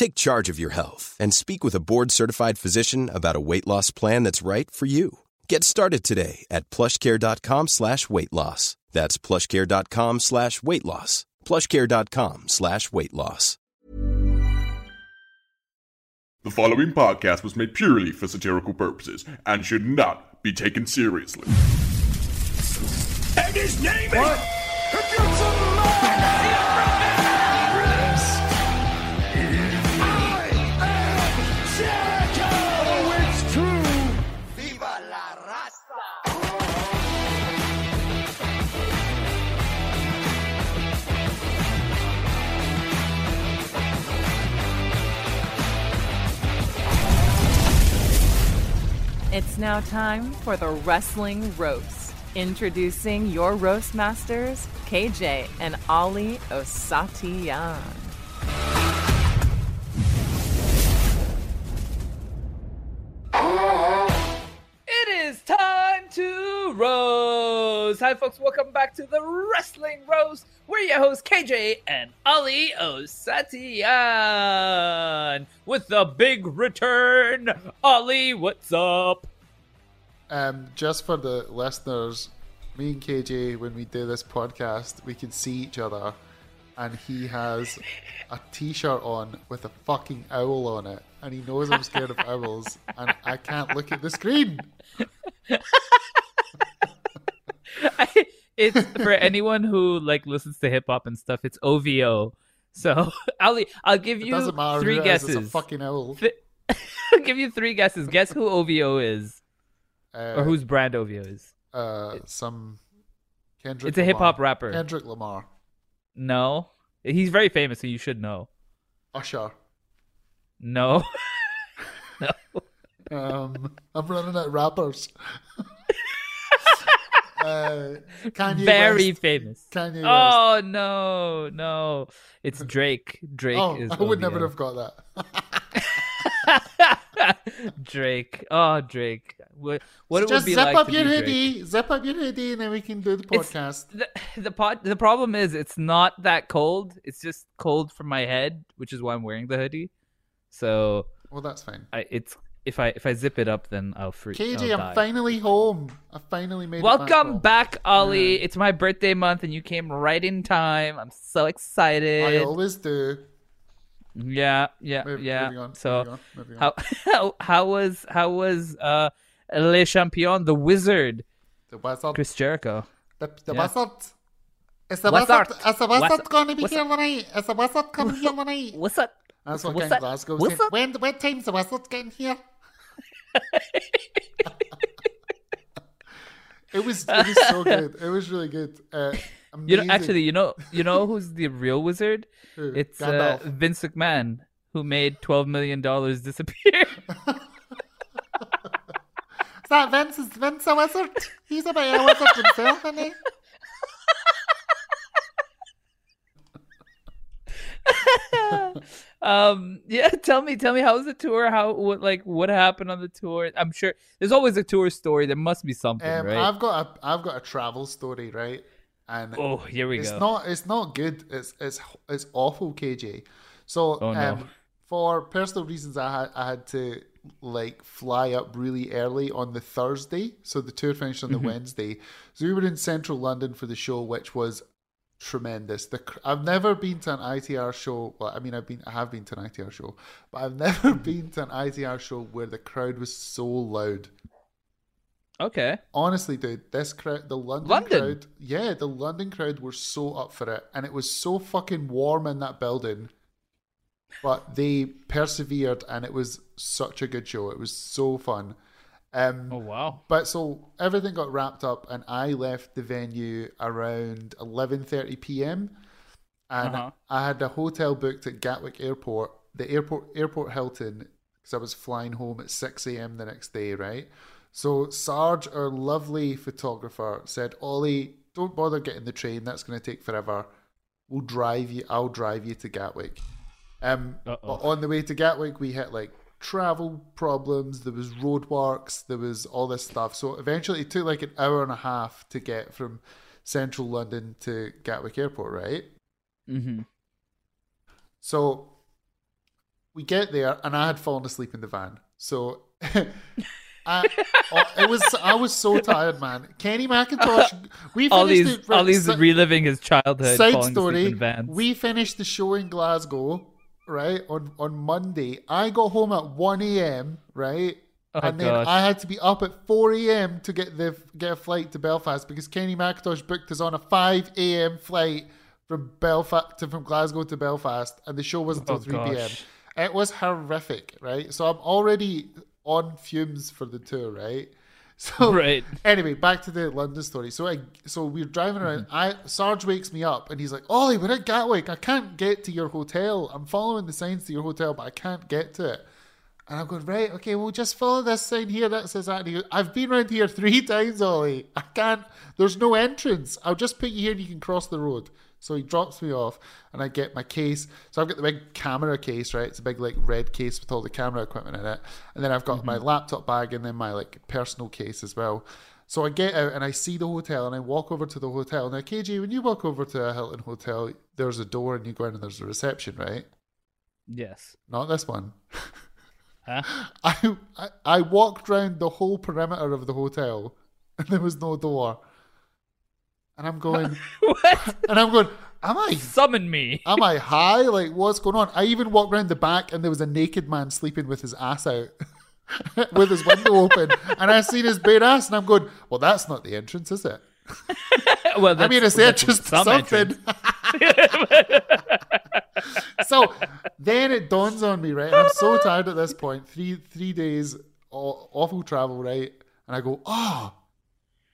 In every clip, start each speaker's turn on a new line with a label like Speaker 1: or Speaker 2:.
Speaker 1: Take charge of your health and speak with a board-certified physician about a weight loss plan that's right for you. Get started today at plushcare.com slash weight loss. That's plushcare.com slash weight loss. plushcare.com slash weight loss.
Speaker 2: The following podcast was made purely for satirical purposes and should not be taken seriously.
Speaker 3: And his name is.
Speaker 4: It's now time for the Wrestling Roast. Introducing your roast masters, KJ and Ali Osatiyan. It is time to Rose. Hi, folks. Welcome back to the Wrestling Roast. We're your hosts, KJ and Ali Osatiyan. With the big return, Ali, what's up?
Speaker 5: Um, just for the listeners, me and KJ, when we do this podcast, we can see each other, and he has a T-shirt on with a fucking owl on it, and he knows I'm scared of owls, and I can't look at the screen.
Speaker 4: I, it's for anyone who like listens to hip hop and stuff. It's OVO. So Ali, I'll give you three
Speaker 5: is,
Speaker 4: guesses.
Speaker 5: It's a fucking owl.
Speaker 4: Th- I'll give you three guesses. Guess who OVO is,
Speaker 5: Uh,
Speaker 4: or whose brand OVO is.
Speaker 5: Uh, some Kendrick.
Speaker 4: It's a hip hop rapper.
Speaker 5: Kendrick Lamar.
Speaker 4: No, he's very famous, so you should know.
Speaker 5: Usher.
Speaker 4: No, no.
Speaker 5: Um, I'm running out of rappers. uh, Kanye
Speaker 4: very
Speaker 5: West.
Speaker 4: famous.
Speaker 5: Kanye West.
Speaker 4: Oh no, no! It's Drake. Drake
Speaker 5: oh,
Speaker 4: is.
Speaker 5: I would never have got that.
Speaker 4: Drake. Oh, Drake. What, what it
Speaker 5: Just
Speaker 4: would be like?
Speaker 5: Just
Speaker 4: zip
Speaker 5: up
Speaker 4: your Drake.
Speaker 5: hoodie, zip up your hoodie, and then we can do the
Speaker 4: It's-
Speaker 5: podcast.
Speaker 4: The, the pod, the problem is it's not that cold. It's just cold from my head, which is why I'm wearing the hoodie. So
Speaker 5: Well, that's fine.
Speaker 4: I it's if I if I zip it up, then I'll freeze.
Speaker 5: KJ, I'm
Speaker 4: die.
Speaker 5: finally home. I finally made
Speaker 4: Welcome
Speaker 5: home.
Speaker 4: back, Ollie. It's my birthday month, and you came right in time. I'm so excited.
Speaker 5: I always do.
Speaker 4: Yeah, yeah,
Speaker 5: Move-
Speaker 4: yeah.
Speaker 5: moving on,
Speaker 4: so
Speaker 5: moving on, moving on.
Speaker 4: how how how was how was uh Le Champion, the Wizard,
Speaker 5: The wizard.
Speaker 4: Chris Jericho?
Speaker 5: The, the
Speaker 4: Yeah.
Speaker 5: wizard. Is the
Speaker 4: Wizard.
Speaker 5: wizard, is the wizard
Speaker 4: Wizard.
Speaker 5: going to be
Speaker 4: Wizard.
Speaker 5: here tonight? Is the wizard coming here tonight?
Speaker 4: What's up?
Speaker 5: That's what
Speaker 4: that?
Speaker 5: Glasgow said.
Speaker 4: that?
Speaker 5: When, when time's the wizard getting here? it was it was so good. It was really good. Uh,
Speaker 4: You know, actually, you know, you know who's the real wizard?
Speaker 5: Who?
Speaker 4: It's uh. Vince McMahon, who made twelve million dollars disappear.
Speaker 5: Is that Vince? Is Vince a wizard? He's a bit of a wizard himself, isn't he?
Speaker 4: um, yeah. Tell me, tell me, how was the tour? How what like what happened on the tour? I'm sure there's always a tour story. There must be something,
Speaker 5: Um,
Speaker 4: right?
Speaker 5: I've got a I've got a travel story, right? And
Speaker 4: oh, here we
Speaker 5: it's
Speaker 4: go.
Speaker 5: not it's not good. It's it's it's awful, KJ. So
Speaker 4: Oh, no.
Speaker 5: um, for personal reasons, I had I had to like fly up really early on the Thursday. So the tour finished on the Wednesday. So we were in central London for the show, which was tremendous. The I've never been to an ITR show. Well, I mean, I've been I have been to an ITR show, but I've never been to an ITR show where the crowd was so loud.
Speaker 4: Okay.
Speaker 5: Honestly, dude, this crowd, the London,
Speaker 4: London?
Speaker 5: crowd, yeah, the London crowd were so up for it, and it was so fucking warm in that building. But they persevered, and it was such a good show. It was so fun. Um,
Speaker 4: Oh wow.
Speaker 5: but so everything got wrapped up, and I left the venue around eleven thirty p.m. And
Speaker 4: Uh-huh.
Speaker 5: I had a hotel booked at Gatwick Airport, the airport Airport Hilton, because I was flying home at six a.m. the next day. Right. So Sarge, our lovely photographer, said, "Ollie, don't bother getting the train. That's going to take forever. We'll drive you. I'll drive you to Gatwick." Um, on the way to Gatwick, we hit like travel problems. There was roadworks. There was all this stuff. So eventually, it took like an hour and a half to get from central London to Gatwick Airport. Right.
Speaker 4: Mm-hmm.
Speaker 5: So we get there, and I had fallen asleep in the van. So I, oh, it was I was so tired, man. Kenny McIntosh. We finished
Speaker 4: All these,
Speaker 5: the,
Speaker 4: all these
Speaker 5: si-
Speaker 4: reliving his childhood.
Speaker 5: side story. We finished the show in Glasgow, right on on Monday. I got home at one a.m. Right.
Speaker 4: Oh,
Speaker 5: and then
Speaker 4: gosh.
Speaker 5: I had to be up at 4 a.m. to get the get a flight to Belfast because Kenny McIntosh booked us on a 5 a.m. flight from Belfast to from Glasgow to Belfast, and the show wasn't until
Speaker 4: Oh,
Speaker 5: 3 p.m. It was horrific, right? So I'm already on fumes for the tour, right? So
Speaker 4: Right.
Speaker 5: Anyway, back to the London story. So I so we're driving around.
Speaker 4: Mm-hmm.
Speaker 5: I Sarge wakes me up and he's like, "Ollie, we're at Gatwick. I can't get to your hotel. I'm following the signs to your hotel, but I can't get to it." And I'm going, right, okay, well, just follow this sign here that says that. And he goes, I've been around here three times, Ollie. I can't, there's no entrance. I'll just put you here and you can cross the road. So he drops me off and I get my case. So I've got the big camera case, right? It's a big, like, red case with all the camera equipment in it. And then I've got my mm-hmm. laptop bag and then my, like, personal case as well. So I get out and I see the hotel and I walk over to the hotel. Now, KJ, when you walk over to a Hilton hotel, there's a door and you go in and there's a reception, right?
Speaker 4: Yes.
Speaker 5: Not this one.
Speaker 4: Huh?
Speaker 5: I, I I walked round the whole perimeter of the hotel and there was no door. And I'm going
Speaker 4: what?
Speaker 5: and I'm going, Am I
Speaker 4: Summon me.
Speaker 5: am I high? Like what's going on? I even walked around the back and there was a naked man sleeping with his ass out. with his window open. And I seen his bare ass and I'm going, Well that's not the entrance, is it?
Speaker 4: well,
Speaker 5: I mean it's the
Speaker 4: that's
Speaker 5: entrance to
Speaker 4: some
Speaker 5: something. so then it dawns on me, right? And I'm so tired at this point. Three three days awful travel, right? And I go, oh,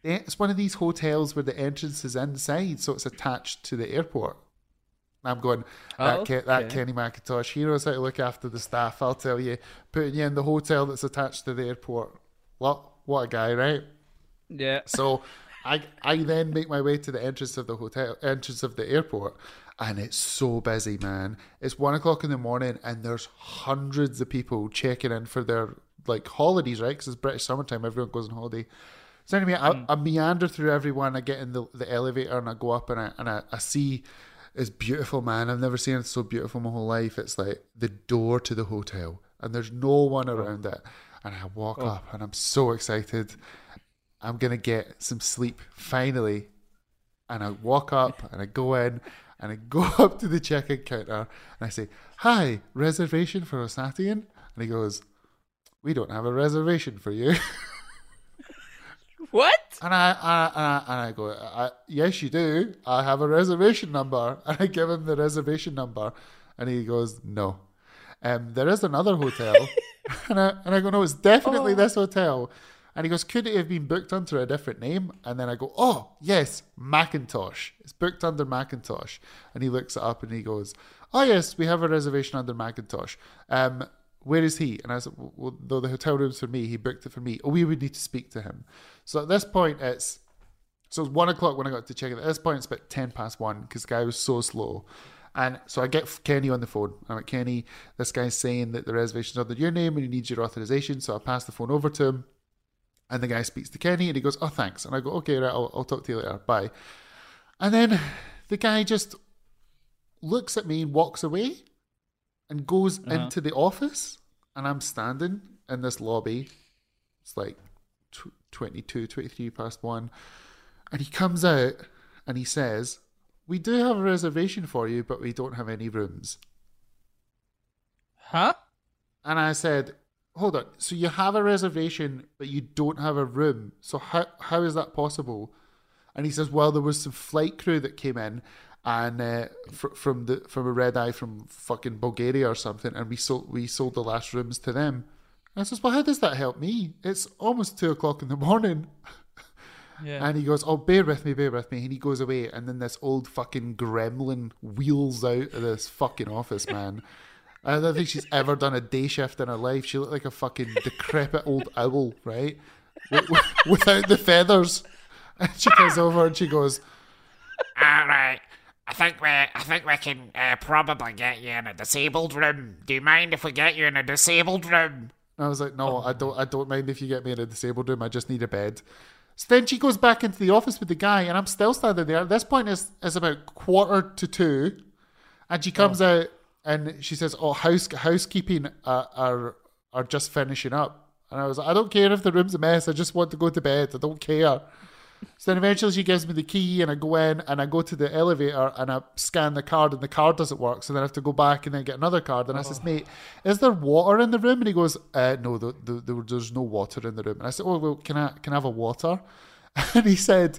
Speaker 5: Eh, it's one of these hotels where the entrance is inside, so it's attached to the airport. And I'm going, oh, that,
Speaker 4: Oh,
Speaker 5: Ke- that. Kenny McIntosh, he knows how to look after the staff. I'll tell you, putting you in the hotel that's attached to the airport. What what a guy, right?
Speaker 4: Yeah.
Speaker 5: So I I then make my way to the entrance of the hotel entrance of the airport and it's so busy, man. It's one o'clock in the morning and there's hundreds of people checking in for their like holidays, right? Because it's British summertime, everyone goes on holiday. So anyway, I, mm. I meander through everyone. I get in the, the elevator and I go up and I and I, I see it's beautiful, man. I've never seen it so beautiful in my whole life. It's like the door to the hotel, and there's no one oh. around it. And I walk oh. up, and I'm so excited. I'm gonna get some sleep finally. And I walk up, and I go in, and I go up to the check-in counter, and I say, "Hi, reservation for Osatian?" And he goes, "We don't have a reservation for you."
Speaker 4: What?
Speaker 5: And I, I, I and I go, I, yes, you do. I have a reservation number, and I give him the reservation number, and he goes, no. Um, there is another hotel, and I and I go, no, it's definitely this hotel. And he goes, could it have been booked under a different name? And then I go, oh yes, McIntosh. It's booked under McIntosh. And he looks it up and he goes, oh yes, we have a reservation under McIntosh. Um, where is he? And I said, well, though the hotel room's for me, he booked it for me. Oh, we would need to speak to him. So at this point, it's so it's one o'clock when I got to check it. At this point, it's about ten past one because the guy was so slow. And so I get Kenny on the phone. I'm like, Kenny, this guy's saying that the reservation's under your name and he needs your authorization. So I pass the phone over to him. And the guy speaks to Kenny and he goes, Oh, thanks. And I go, Okay, right, I'll, I'll talk to you later. Bye. And then the guy just looks at me and walks away and goes uh-huh. into the office. And I'm standing in this lobby. It's like tw- 22, 23 past one. And he comes out and he says, We do have a reservation for you, but we don't have any rooms.
Speaker 4: Huh?
Speaker 5: And I said, Hold on. So you have a reservation, but you don't have a room. So how how is that possible? And he says, Well, there was some flight crew that came in and uh, fr- from the from a red eye from fucking Bulgaria or something, and we sold we sold the last rooms to them. And I says, Well, how does that help me? It's almost two o'clock in the morning.
Speaker 4: Yeah.
Speaker 5: And he goes, Oh, bear with me, bear with me. And he goes away. And then this old fucking gremlin wheels out of this fucking office, man. I don't think she's ever done a day shift in her life. She looked like a fucking decrepit old owl, right? Wi- wi- Without the feathers. And she comes over and she goes,
Speaker 6: All right. I think we, I think we can uh, probably get you in a disabled room. Do you mind if we get you in a disabled room?
Speaker 5: And I was like, no, I don't. I don't mind if you get me in a disabled room. I just need a bed. So then she goes back into the office with the guy, and I'm still standing there. At this point, is is about quarter to two, and she comes out and she says, "Oh, house housekeeping are, are are just finishing up." And I was like, "I don't care if the room's a mess. I just want to go to bed. I don't care." So then eventually she gives me the key and I go in and I go to the elevator and I scan the card and the card doesn't work. So then I have to go back and then get another card. And I says, mate, is there water in the room? And he goes, uh, no, the, the, the, there's no water in the room. And I said, oh, well, can I, can I have a water? And he said,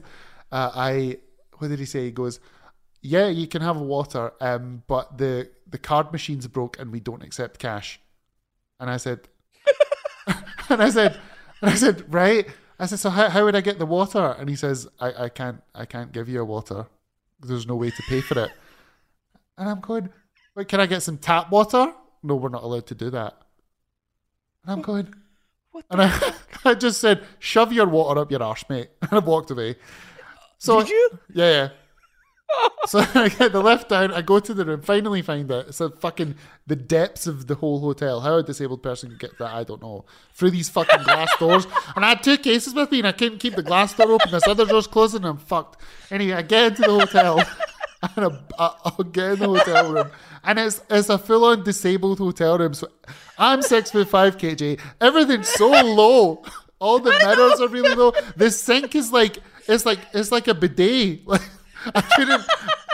Speaker 5: uh, I, what did he say? He goes, yeah, you can have a water, um, but the, the card machine's broke and we don't accept cash. And I said, and I said, and I said, right. I said, so how, how would I get the water? And he says, I, I can't, I can't give you a water. There's no way to pay for it. And I'm going, wait, can I get some tap water? No, we're not allowed to do that. And I'm going, and I, I just said, shove your water up your arse, mate. And I walked away. So
Speaker 4: Did you?
Speaker 5: Yeah, yeah. so I get the lift down, I go to the room, finally find it. It's a fucking the depths of the whole hotel. How a disabled person could get that, I don't know. Through these fucking glass doors. And I had two cases with me and I couldn't keep the glass door open. This other door's closing and I'm fucked. Anyway, I get into the hotel and I, I, I'll get in the hotel room. And it's it's a full on disabled hotel room. So I'm six foot five KJ. Everything's so low. All the mirrors are really low. The sink is like it's like it's like a bidet. Like I couldn't.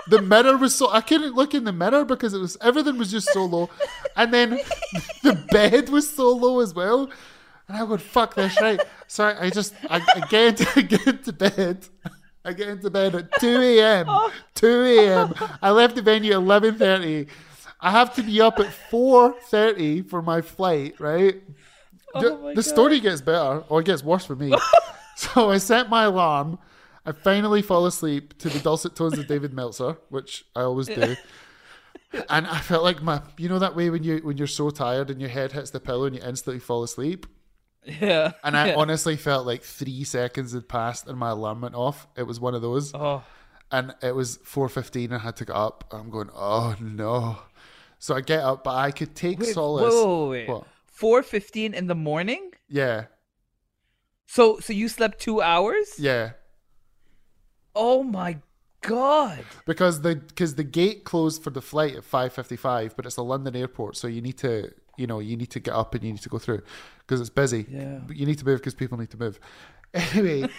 Speaker 5: The mirror was so I couldn't look in the mirror because it was everything was just so low, and then the bed was so low as well. And I would fuck this right. So I, I just I, I get into, I get into bed. I get into bed at two a.m. Two a.m. I left the venue at eleven thirty. I have to be up at four thirty for my flight. Right. Oh the,
Speaker 4: my
Speaker 5: the story gets better, or it gets worse for me. so I set my alarm. I finally fall asleep to the dulcet tones of David Meltzer, which I always do. And I felt like my, you know, that way when you when you're so tired and your head hits the pillow and you instantly fall asleep.
Speaker 4: Yeah.
Speaker 5: And I
Speaker 4: yeah.
Speaker 5: honestly felt like three seconds had passed and my alarm went off. It was one of those,
Speaker 4: Oh.
Speaker 5: and it was four fifteen. I had to get up. I'm going, oh no. So I get up, but I could take
Speaker 4: Wait,
Speaker 5: solace.
Speaker 4: wait, wait, wait. Four fifteen in the morning.
Speaker 5: Yeah,
Speaker 4: So so you slept two hours?
Speaker 5: yeah.
Speaker 4: Oh my god.
Speaker 5: because the because the gate closed for the flight at 5:55 but it's a London airport so you need to you know you need to get up and you need to go through because it's busy
Speaker 4: Yeah.
Speaker 5: but you need to move because people need to move anyway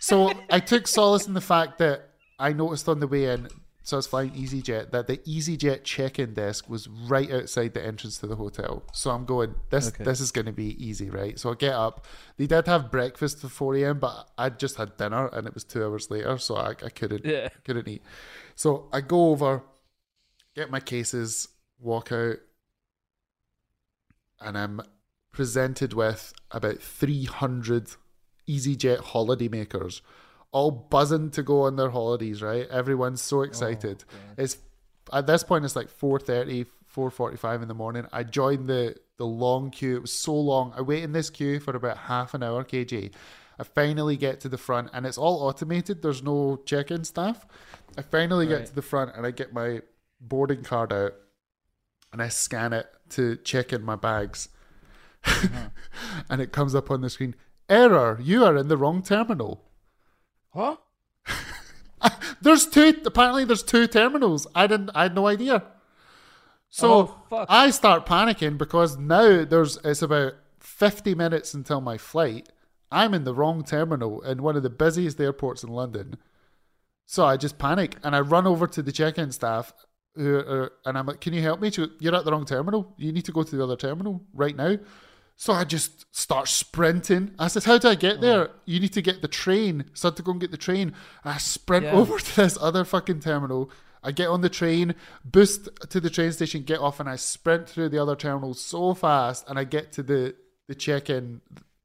Speaker 5: so I took solace in the fact that I noticed on the way in so I was flying EasyJet. That the EasyJet check-in desk was right outside the entrance to the hotel. So I'm going this this is going to be easy right? So I get up. They did have breakfast at 4 a.m but I just had dinner and it was two hours later so I, I couldn't
Speaker 4: Yeah.
Speaker 5: couldn't eat. So I go over, get my cases, walk out, and I'm presented with about 300 EasyJet holiday makers, all buzzing to go on their holidays, right? Everyone's so oh, excited. it's at this point it's like 4.30, 4.45 in the morning. I joined the, the long queue. It was so long. I wait in this queue for about half an hour, KJ. I finally get to the front and it's all automated. There's no check-in staff. I finally get to the front and I get my boarding card out and I scan it to check in my bags. Uh-huh. and it comes up on the screen Error, you are in the wrong terminal.
Speaker 4: What?
Speaker 5: There's two, apparently, there's two terminals. I didn't, I had no idea. So
Speaker 4: Oh.
Speaker 5: I start panicking because now there's, it's about 50 minutes until my flight. I'm in the wrong terminal in one of the busiest airports in London. So I just panic and I run over to the check-in staff, who are, and I'm like, "Can you help me? You're at the wrong terminal. You need to go to the other terminal right now." So I just start sprinting. I said, "How do I get there? You need to get the train." So I had to go and get the train. I sprint
Speaker 4: Yeah.
Speaker 5: over to this other fucking terminal. I get on the train, boost to the train station, get off, and I sprint through the other terminals so fast, and I get to the the check-in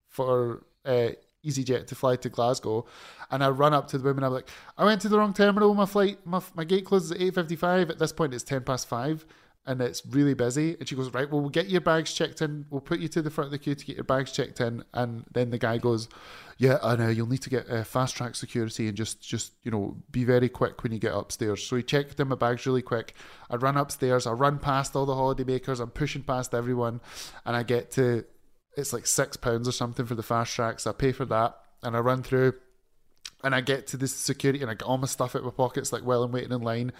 Speaker 5: for uh, EasyJet to fly to Glasgow, and I run up to the woman. I'm like, I went to the wrong terminal. My flight, my, my gate closes at eight fifty-five. At this point, it's ten past five, and it's really busy. And she goes, right, well, we'll get your bags checked in. We'll put you to the front of the queue to get your bags checked in. And then the guy goes, yeah, I know. You'll need to get uh, fast track security and just, just you know, be very quick when you get upstairs. So he checked in my bags really quick. I run upstairs. I run past all the holiday makers. I'm pushing past everyone, and I get to it's like six pounds or something for the fast tracks. I pay for that, and I run through, and I get to this security, and I get all my stuff out of my pockets, like while I'm waiting in line,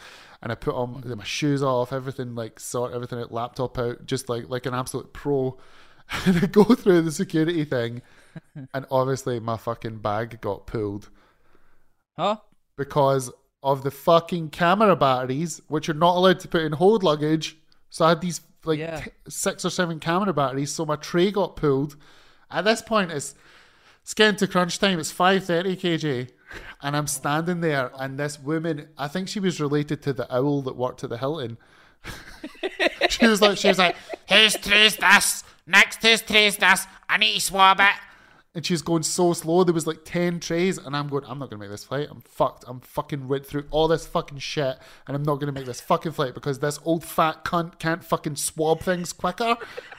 Speaker 5: and I put on my shoes off, everything like sort everything out, laptop out, just like like an absolute pro, and I go through the security thing, and obviously my fucking bag got pulled
Speaker 4: Huh?
Speaker 5: because of the fucking camera batteries, which are not allowed to put in hold luggage. So I had these like
Speaker 4: Yeah.
Speaker 5: t- six or seven camera batteries. So my tray got pulled. At this point, it's it's getting to crunch time. It's five thirty kj, and I'm standing there, and this woman, I think she was related to the owl that worked at the Hilton. she was like, she was like,
Speaker 6: Who's trays this? Next who's trays this? I need to swab it.
Speaker 5: And she's going so slow. There was like ten trays, and I'm going. I'm not gonna make this flight. I'm fucked. I'm fucking went through all this fucking shit, and I'm not gonna make this fucking flight because this old fat cunt can't fucking swab things quicker.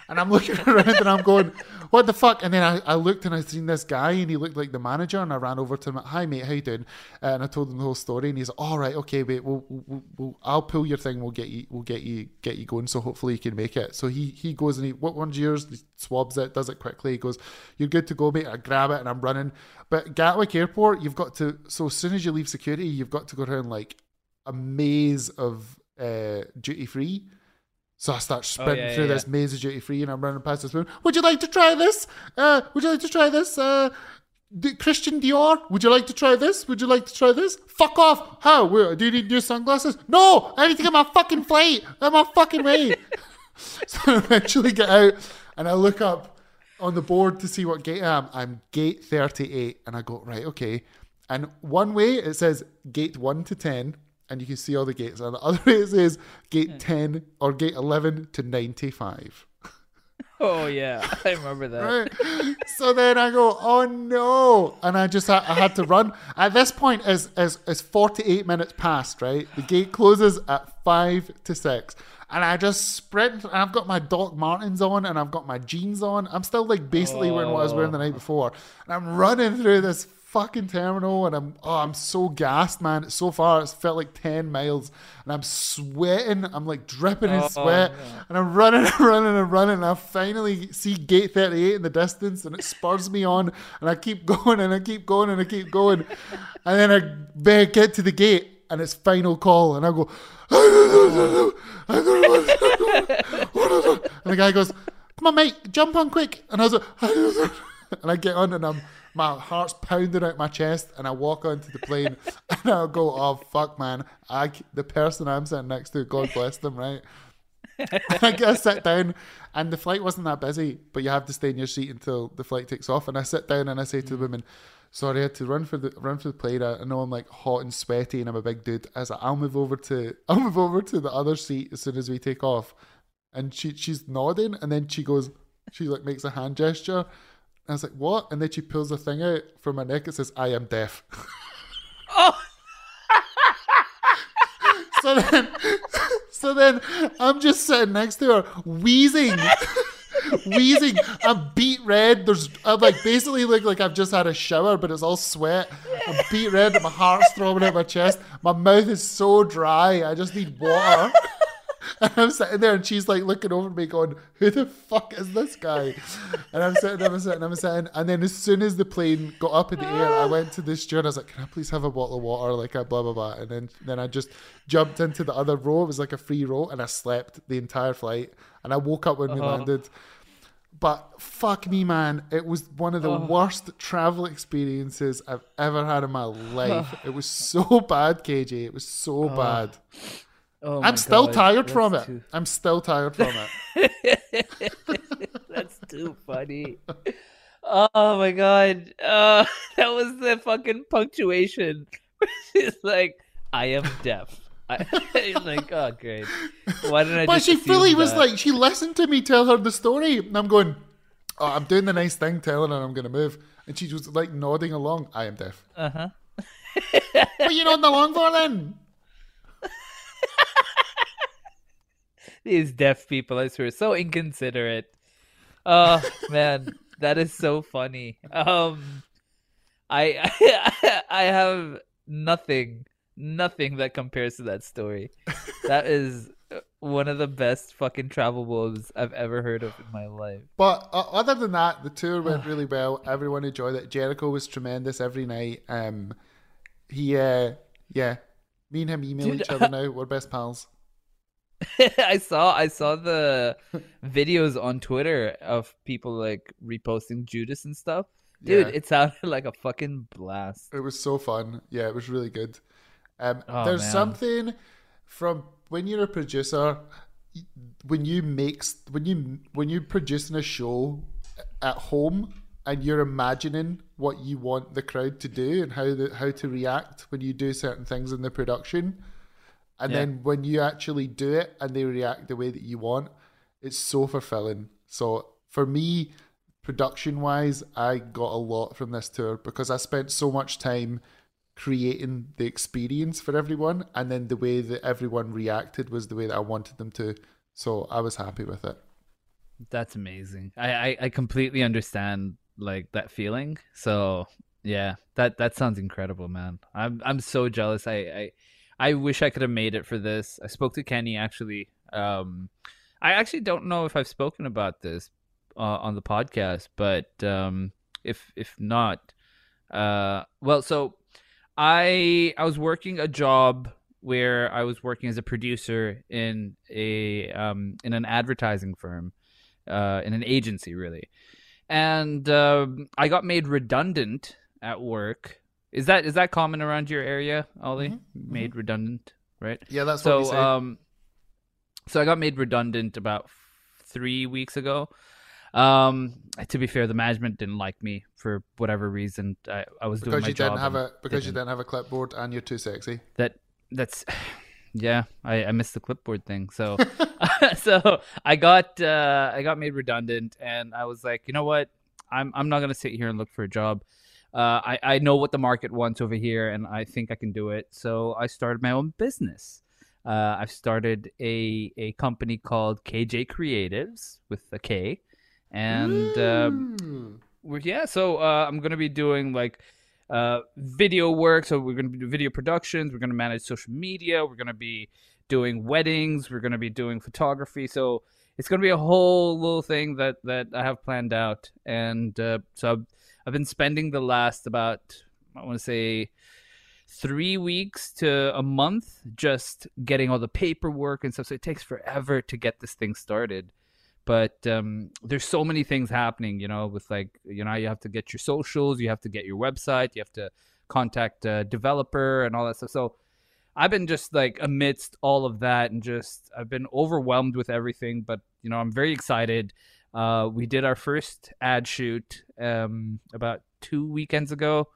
Speaker 5: And I'm looking around, and I'm going, "What the fuck?" And then I, I looked, and I seen this guy, and he looked like the manager, and I ran over to him. Hi, mate, how you doing? Uh, and I told him the whole story, and he's like, "All right, okay, wait, we'll, we'll, we'll I'll pull your thing. We'll get you, we'll get you, get you going. So hopefully you can make it." So he he goes and he, what one's yours? He swabs it, does it quickly. He goes, "You're good to go, mate." I grab it and I'm running. But Gatwick Airport, you've got to. So as soon as you leave security, you've got to go around like a maze of uh, duty free. So I start sprinting
Speaker 4: Oh, yeah,
Speaker 5: through
Speaker 4: yeah,
Speaker 5: this maze of duty free, and I'm running past this woman. Would you like to try this? Uh, would you like to try this? Uh, Christian Dior. Would you like to try this? Would you like to try this? Fuck off! How? Where, do you need new sunglasses? No! I need to get my fucking flight. I'm my fucking way. so I eventually get out, and I look up on the board to see what gate I am. I'm gate 38, and I go right, okay. And one way it says gate one to ten, and you can see all the gates. And the other way it says gate ten or gate eleven to ninety-five.
Speaker 4: Oh yeah, I remember that.
Speaker 5: Right. so then I go, oh no, and I just ha- I had to run. At this point, is is is forty eight minutes past. Right, the gate closes at five to six, and I just sprint. And I've got my Doc Martens on, and I've got my jeans on. I'm still like basically wearing what I was wearing the oh. night before, and I'm running through this fucking terminal, and I'm oh I'm so gassed, man. So far, it's felt like ten miles, and I'm sweating. I'm like dripping in oh, sweat, and I'm running and running and running. And I finally see gate 38 in the distance, and it spurs me on, and I keep going and I keep going and I keep going, and then I get to the gate, and it's final call, and I go. I don't know what- I don't know what to do. And the guy goes, "Come on, mate, jump on quick!" And I was like, and I get on, and I'm my heart's pounding out my chest, and I walk onto the plane, and I go, "Oh fuck, man! I the person I'm sitting next to, God bless them, right?" I get to sit down, and the flight wasn't that busy, but you have to stay in your seat until the flight takes off. And I sit down, and I say to the woman, "Sorry, I had to run for the run for the plane. I, I know I'm like hot and sweaty, and I'm a big dude. As I'll move over to I'll move over to the other seat as soon as we take off." And she she's nodding, and then she goes, she like makes a hand gesture. And I was like, "What?" And then she pulls a thing out from her neck. It says, "I am deaf."
Speaker 4: Oh,
Speaker 5: So then, so then I'm just sitting next to her, wheezing, wheezing. I'm beet red. There's I'm like basically look like I've just had a shower, but it's all sweat. I'm beet red. My heart's throbbing out my chest. My mouth is so dry. I just need water. And I'm sitting there, and she's like looking over me, going, "Who the fuck is this guy?" And I'm sitting, I'm sitting, I'm sitting, and then as soon as the plane got up in the air, I went to the steward. I was like, "Can I please have a bottle of water?" Like, a blah blah blah. And then then I just jumped into the other row. It was like a free row, and I slept the entire flight. And I woke up when we uh-huh. landed. But fuck me, man, it was one of the worst travel experiences I've ever had in my life. it was so bad, KJ. It was so bad.
Speaker 4: Oh
Speaker 5: I'm still
Speaker 4: God,
Speaker 5: tired
Speaker 4: that's
Speaker 5: from it.
Speaker 4: too-
Speaker 5: I'm still tired from it.
Speaker 4: That's too funny. Oh my god. Uh, that was the fucking punctuation. She's like, I am deaf. I, like, oh great. Why didn't I
Speaker 5: but she fully was like, she listened to me tell her the story, and I'm going, oh, I'm doing the nice thing, telling her I'm going to move, and she was like nodding along. I am deaf. Uh huh. what are you nodding along for then?
Speaker 4: These deaf people, I swear, so inconsiderate. Oh man, that is so funny. Um, I I I have nothing, nothing that compares to that story. That is one of the best fucking travel woes I've ever heard of in my life.
Speaker 5: But uh, other than that, the tour went really well. Everyone enjoyed it. Jericho was tremendous every night. Um, he, uh, yeah, me and him email
Speaker 4: Dude,
Speaker 5: each other now. We're best pals.
Speaker 4: I saw I saw the videos on Twitter of people like reposting Judas and stuff. Dude,
Speaker 5: Yeah.
Speaker 4: it sounded like a fucking blast.
Speaker 5: It was so fun. Yeah, it was really good. Um,
Speaker 4: Oh,
Speaker 5: there's
Speaker 4: man.
Speaker 5: something from when you're a producer, when you make when you when you're producing a show at home and you're imagining what you want the crowd to do and how the, how to react when you do certain things in the production, and
Speaker 4: Yeah.
Speaker 5: then when you actually do it and they react the way that you want, it's so fulfilling. So for me, production wise, I got a lot from this tour because I spent so much time creating the experience for everyone, and then the way that everyone reacted was the way that I wanted them to. So I was happy with it.
Speaker 4: That's amazing. I, I, I completely understand like that feeling. So yeah, that that sounds incredible, man. I'm I'm so jealous. I I, I wish I could have made it for this. I spoke to Kenny actually. Um, I actually don't know if I've spoken about this uh, on the podcast, but um, if if not, uh, well, so I I was working a job where I was working as a producer in a um in an advertising firm, uh, in an agency really, and um, I got made redundant at work. Is that is that common around your area, Ollie? Made redundant, right?
Speaker 5: Yeah, that's
Speaker 4: so
Speaker 5: what we say.
Speaker 4: um so i got made redundant about three weeks ago um to be fair the management didn't like me for whatever reason i, I was doing
Speaker 5: because
Speaker 4: my
Speaker 5: you
Speaker 4: job
Speaker 5: didn't have a because you
Speaker 4: didn't.
Speaker 5: didn't have a clipboard and you're too sexy.
Speaker 4: that that's yeah i i missed the clipboard thing so so i got uh i got made redundant and i was like you know what i'm i'm not gonna sit here and look for a job uh, I, I know what the market wants over here, and I think I can do it. So I started my own business. Uh, I've started a a company called KJ Creatives with a K, and um, we're yeah. So uh, I'm gonna be doing like uh, video work. So we're gonna be doing video productions. We're gonna manage social media. We're gonna be doing weddings. We're gonna be doing photography. So it's gonna be a whole little thing that that I have planned out. And uh, so I've, I've been spending the last about I want to say three weeks to a month just getting all the paperwork and stuff. So it takes forever to get this thing started. But um, there's so many things happening, you know, with like, you know, you have to get your socials, you have to get your website, you have to contact a developer and all that stuff. So I've been just like amidst all of that and just I've been overwhelmed with everything. But, you know, I'm very excited. Uh, we did our first ad shoot um, about two weekends ago.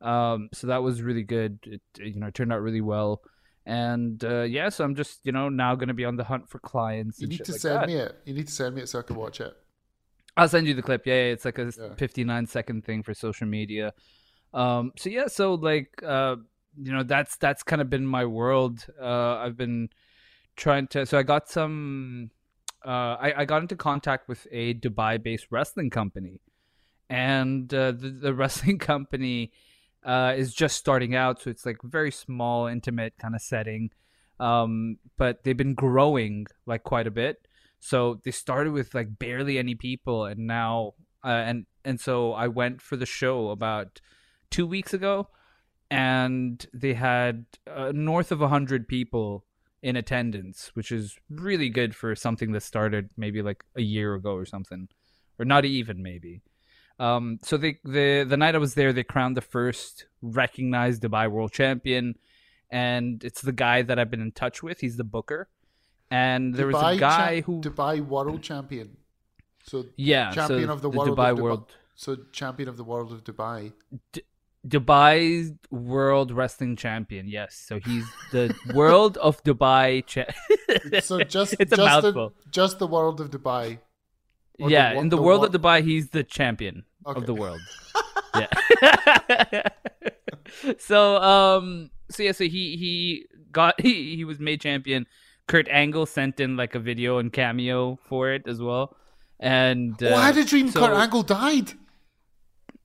Speaker 4: Um, so that was really good. It you know it turned out really well, and uh, yeah, so I'm just you know now going to be on the hunt for clients.
Speaker 5: You need to
Speaker 4: like
Speaker 5: send
Speaker 4: that.
Speaker 5: me it. You need to send me it so I can watch it.
Speaker 4: I'll send you the clip. Yeah, yeah it's like a
Speaker 5: Yeah.
Speaker 4: 59 second thing for social media. Um, so yeah, so like uh, you know that's that's kind of been my world. Uh, I've been trying to. So I got some uh, I, I got into contact with a Dubai-based wrestling company, and uh, the the wrestling company uh, is just starting out, so it's like very small, intimate kind of setting. Um, but they've been growing like quite a bit. So they started with like barely any people, and now uh, and and so I went for the show about two weeks ago, and they had uh, north of hundred people in attendance, which is really good for something that started maybe like a year ago or something, or not even maybe. Um, so they, the the night I was there, they crowned the first recognized Dubai World Champion, and it's the guy that I've been in touch with. He's the booker, and there was a guy
Speaker 5: cha-
Speaker 4: who
Speaker 5: Dubai World Champion. So
Speaker 4: yeah,
Speaker 5: champion
Speaker 4: so
Speaker 5: of the,
Speaker 4: the
Speaker 5: world
Speaker 4: Dubai
Speaker 5: of Dubai.
Speaker 4: World
Speaker 5: So champion of the world of Dubai.
Speaker 4: Dubai World Wrestling Champion. Yes, so he's the World of Dubai. Cha-
Speaker 5: So just
Speaker 4: it's a
Speaker 5: just
Speaker 4: mouthful.
Speaker 5: The, just the world of Dubai. Or
Speaker 4: yeah,
Speaker 5: wo-
Speaker 4: in the, world
Speaker 5: wo-
Speaker 4: of Dubai, he's the champion
Speaker 5: Okay.
Speaker 4: of the world. yeah. so um, so yeah, so he he got he, he was made champion. Kurt Angle sent in like a video and cameo for it as well. And uh,
Speaker 5: oh, I had a dream
Speaker 4: so-
Speaker 5: Kurt Angle died.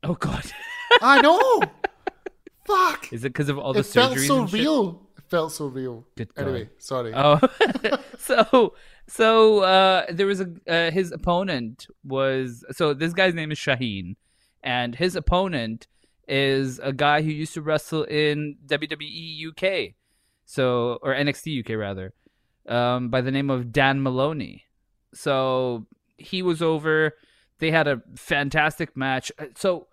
Speaker 4: Oh god,
Speaker 5: I know. Fuck.
Speaker 4: is it because of all the
Speaker 5: It felt so real. It felt so real.
Speaker 4: Good God.
Speaker 5: Anyway, sorry.
Speaker 4: Oh, so so uh, there was a uh, his opponent was so this guy's name is Shaheen, and his opponent is a guy who used to wrestle in WWE UK, so or NXT UK rather, um, by the name of Dan Moloney. So he was over. They had a fantastic match. Uh, So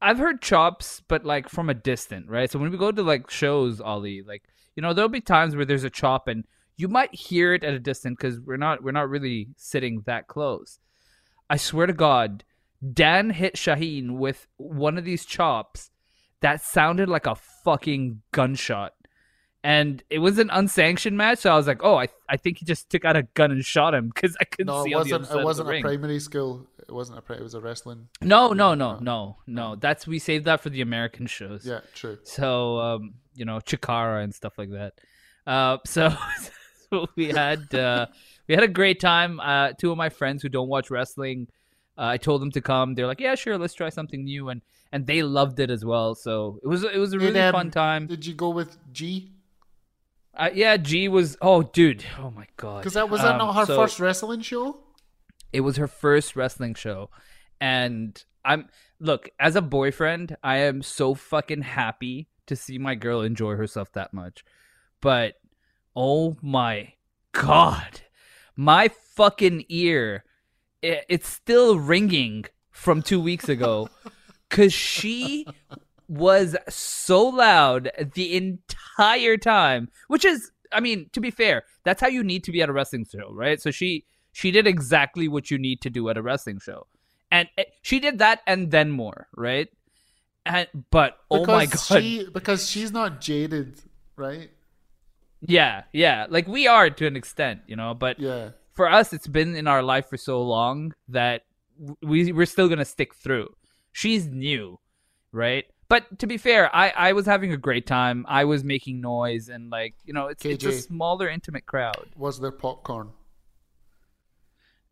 Speaker 4: I've heard chops, but like from a distant, right? So when we go to like shows, Ollie, like you know, there'll be times where there's a chop and you might hear it at a distance because we're not we're not really sitting that close. I swear to God, Dan hit Shaheen with one of these chops that sounded like a fucking gunshot. And it was an unsanctioned match, so I was like, "Oh, I, I think he just took out a gun and shot him because I couldn't
Speaker 5: no,
Speaker 4: see
Speaker 5: it wasn't. It wasn't a
Speaker 4: ring."
Speaker 5: primary school. It wasn't a. Pri- it was a wrestling.
Speaker 4: No, no, no, no, no. That's we saved that for the American shows.
Speaker 5: Yeah, true.
Speaker 4: So um, you know, Chikara and stuff like that. Uh, so we had uh, we had a great time. Uh, two of my friends who don't watch wrestling, uh, I told them to come. They're like, "Yeah, sure, let's try something new," and and they loved it as well. So it was it was a really
Speaker 5: um,
Speaker 4: fun time.
Speaker 5: Did you go with G?
Speaker 4: Uh, yeah, G was oh dude, oh my god,
Speaker 5: Because that was that
Speaker 4: Um,
Speaker 5: not her
Speaker 4: so-
Speaker 5: first wrestling show?
Speaker 4: it was her first wrestling show and i'm look as a boyfriend i am so fucking happy to see my girl enjoy herself that much but oh my god. My fucking ear it, it's still ringing from two weeks ago because she was so loud the entire time which is i mean to be fair that's how you need to be at a wrestling show right? So she she did exactly what you need to do at a wrestling show. And it, she did that and then more right? And but oh my god.
Speaker 5: She, because she's not jaded, right?
Speaker 4: Yeah yeah. Like we are to an extent you know but
Speaker 5: Yeah.
Speaker 4: for us it's been in our life for so long that we we're still gonna stick through. She's new right? But to be fair i i was having a great time. I was making noise and like you know it's, it's a smaller intimate crowd.
Speaker 5: Was there popcorn?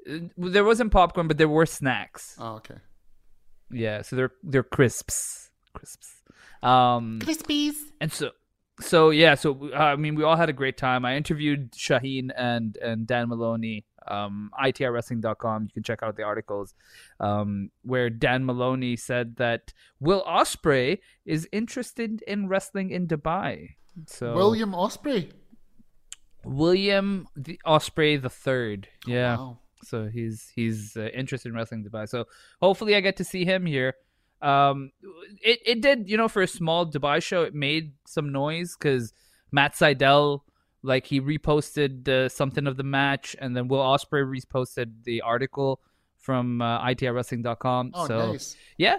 Speaker 4: Uh, there wasn't popcorn but there were snacks.
Speaker 5: Oh, okay.
Speaker 4: yeah so they're they're crisps. Crisps. Um
Speaker 5: Crispies.
Speaker 4: and so so yeah so uh, i mean we all had a great time i interviewed shaheen and and dan moloney um itrwrestling.com you can check out the articles um where dan moloney said that will ospreay is interested in wrestling in dubai so
Speaker 5: William Ospreay.
Speaker 4: william the osprey the third yeah
Speaker 5: Wow.
Speaker 4: so he's he's uh, interested in wrestling Dubai. So hopefully I get to see him here. Um, it it did you know for a small Dubai show it made some noise because Matt Sydal like he reposted uh, something of the match and then Will Ospreay reposted the article from uh, itrwrestling.com.
Speaker 5: Oh,
Speaker 4: so
Speaker 5: nice.
Speaker 4: yeah,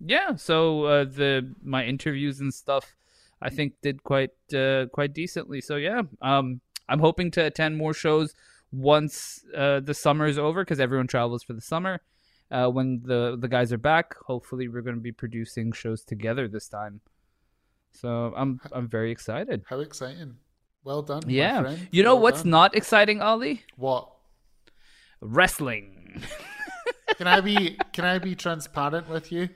Speaker 4: yeah. So uh, the my interviews and stuff I think did quite uh, quite decently. So yeah, um, I'm hoping to attend more shows once uh, the summer is over because everyone travels for the summer. Uh, when the the guys are back, hopefully we're going to be producing shows together this time. So I'm I'm very excited.
Speaker 5: How exciting. Well done. my
Speaker 4: Yeah, you know
Speaker 5: Well
Speaker 4: what's
Speaker 5: done.
Speaker 4: not exciting, Ali?
Speaker 5: What?
Speaker 4: wrestling.
Speaker 5: Can I be can I be transparent with you?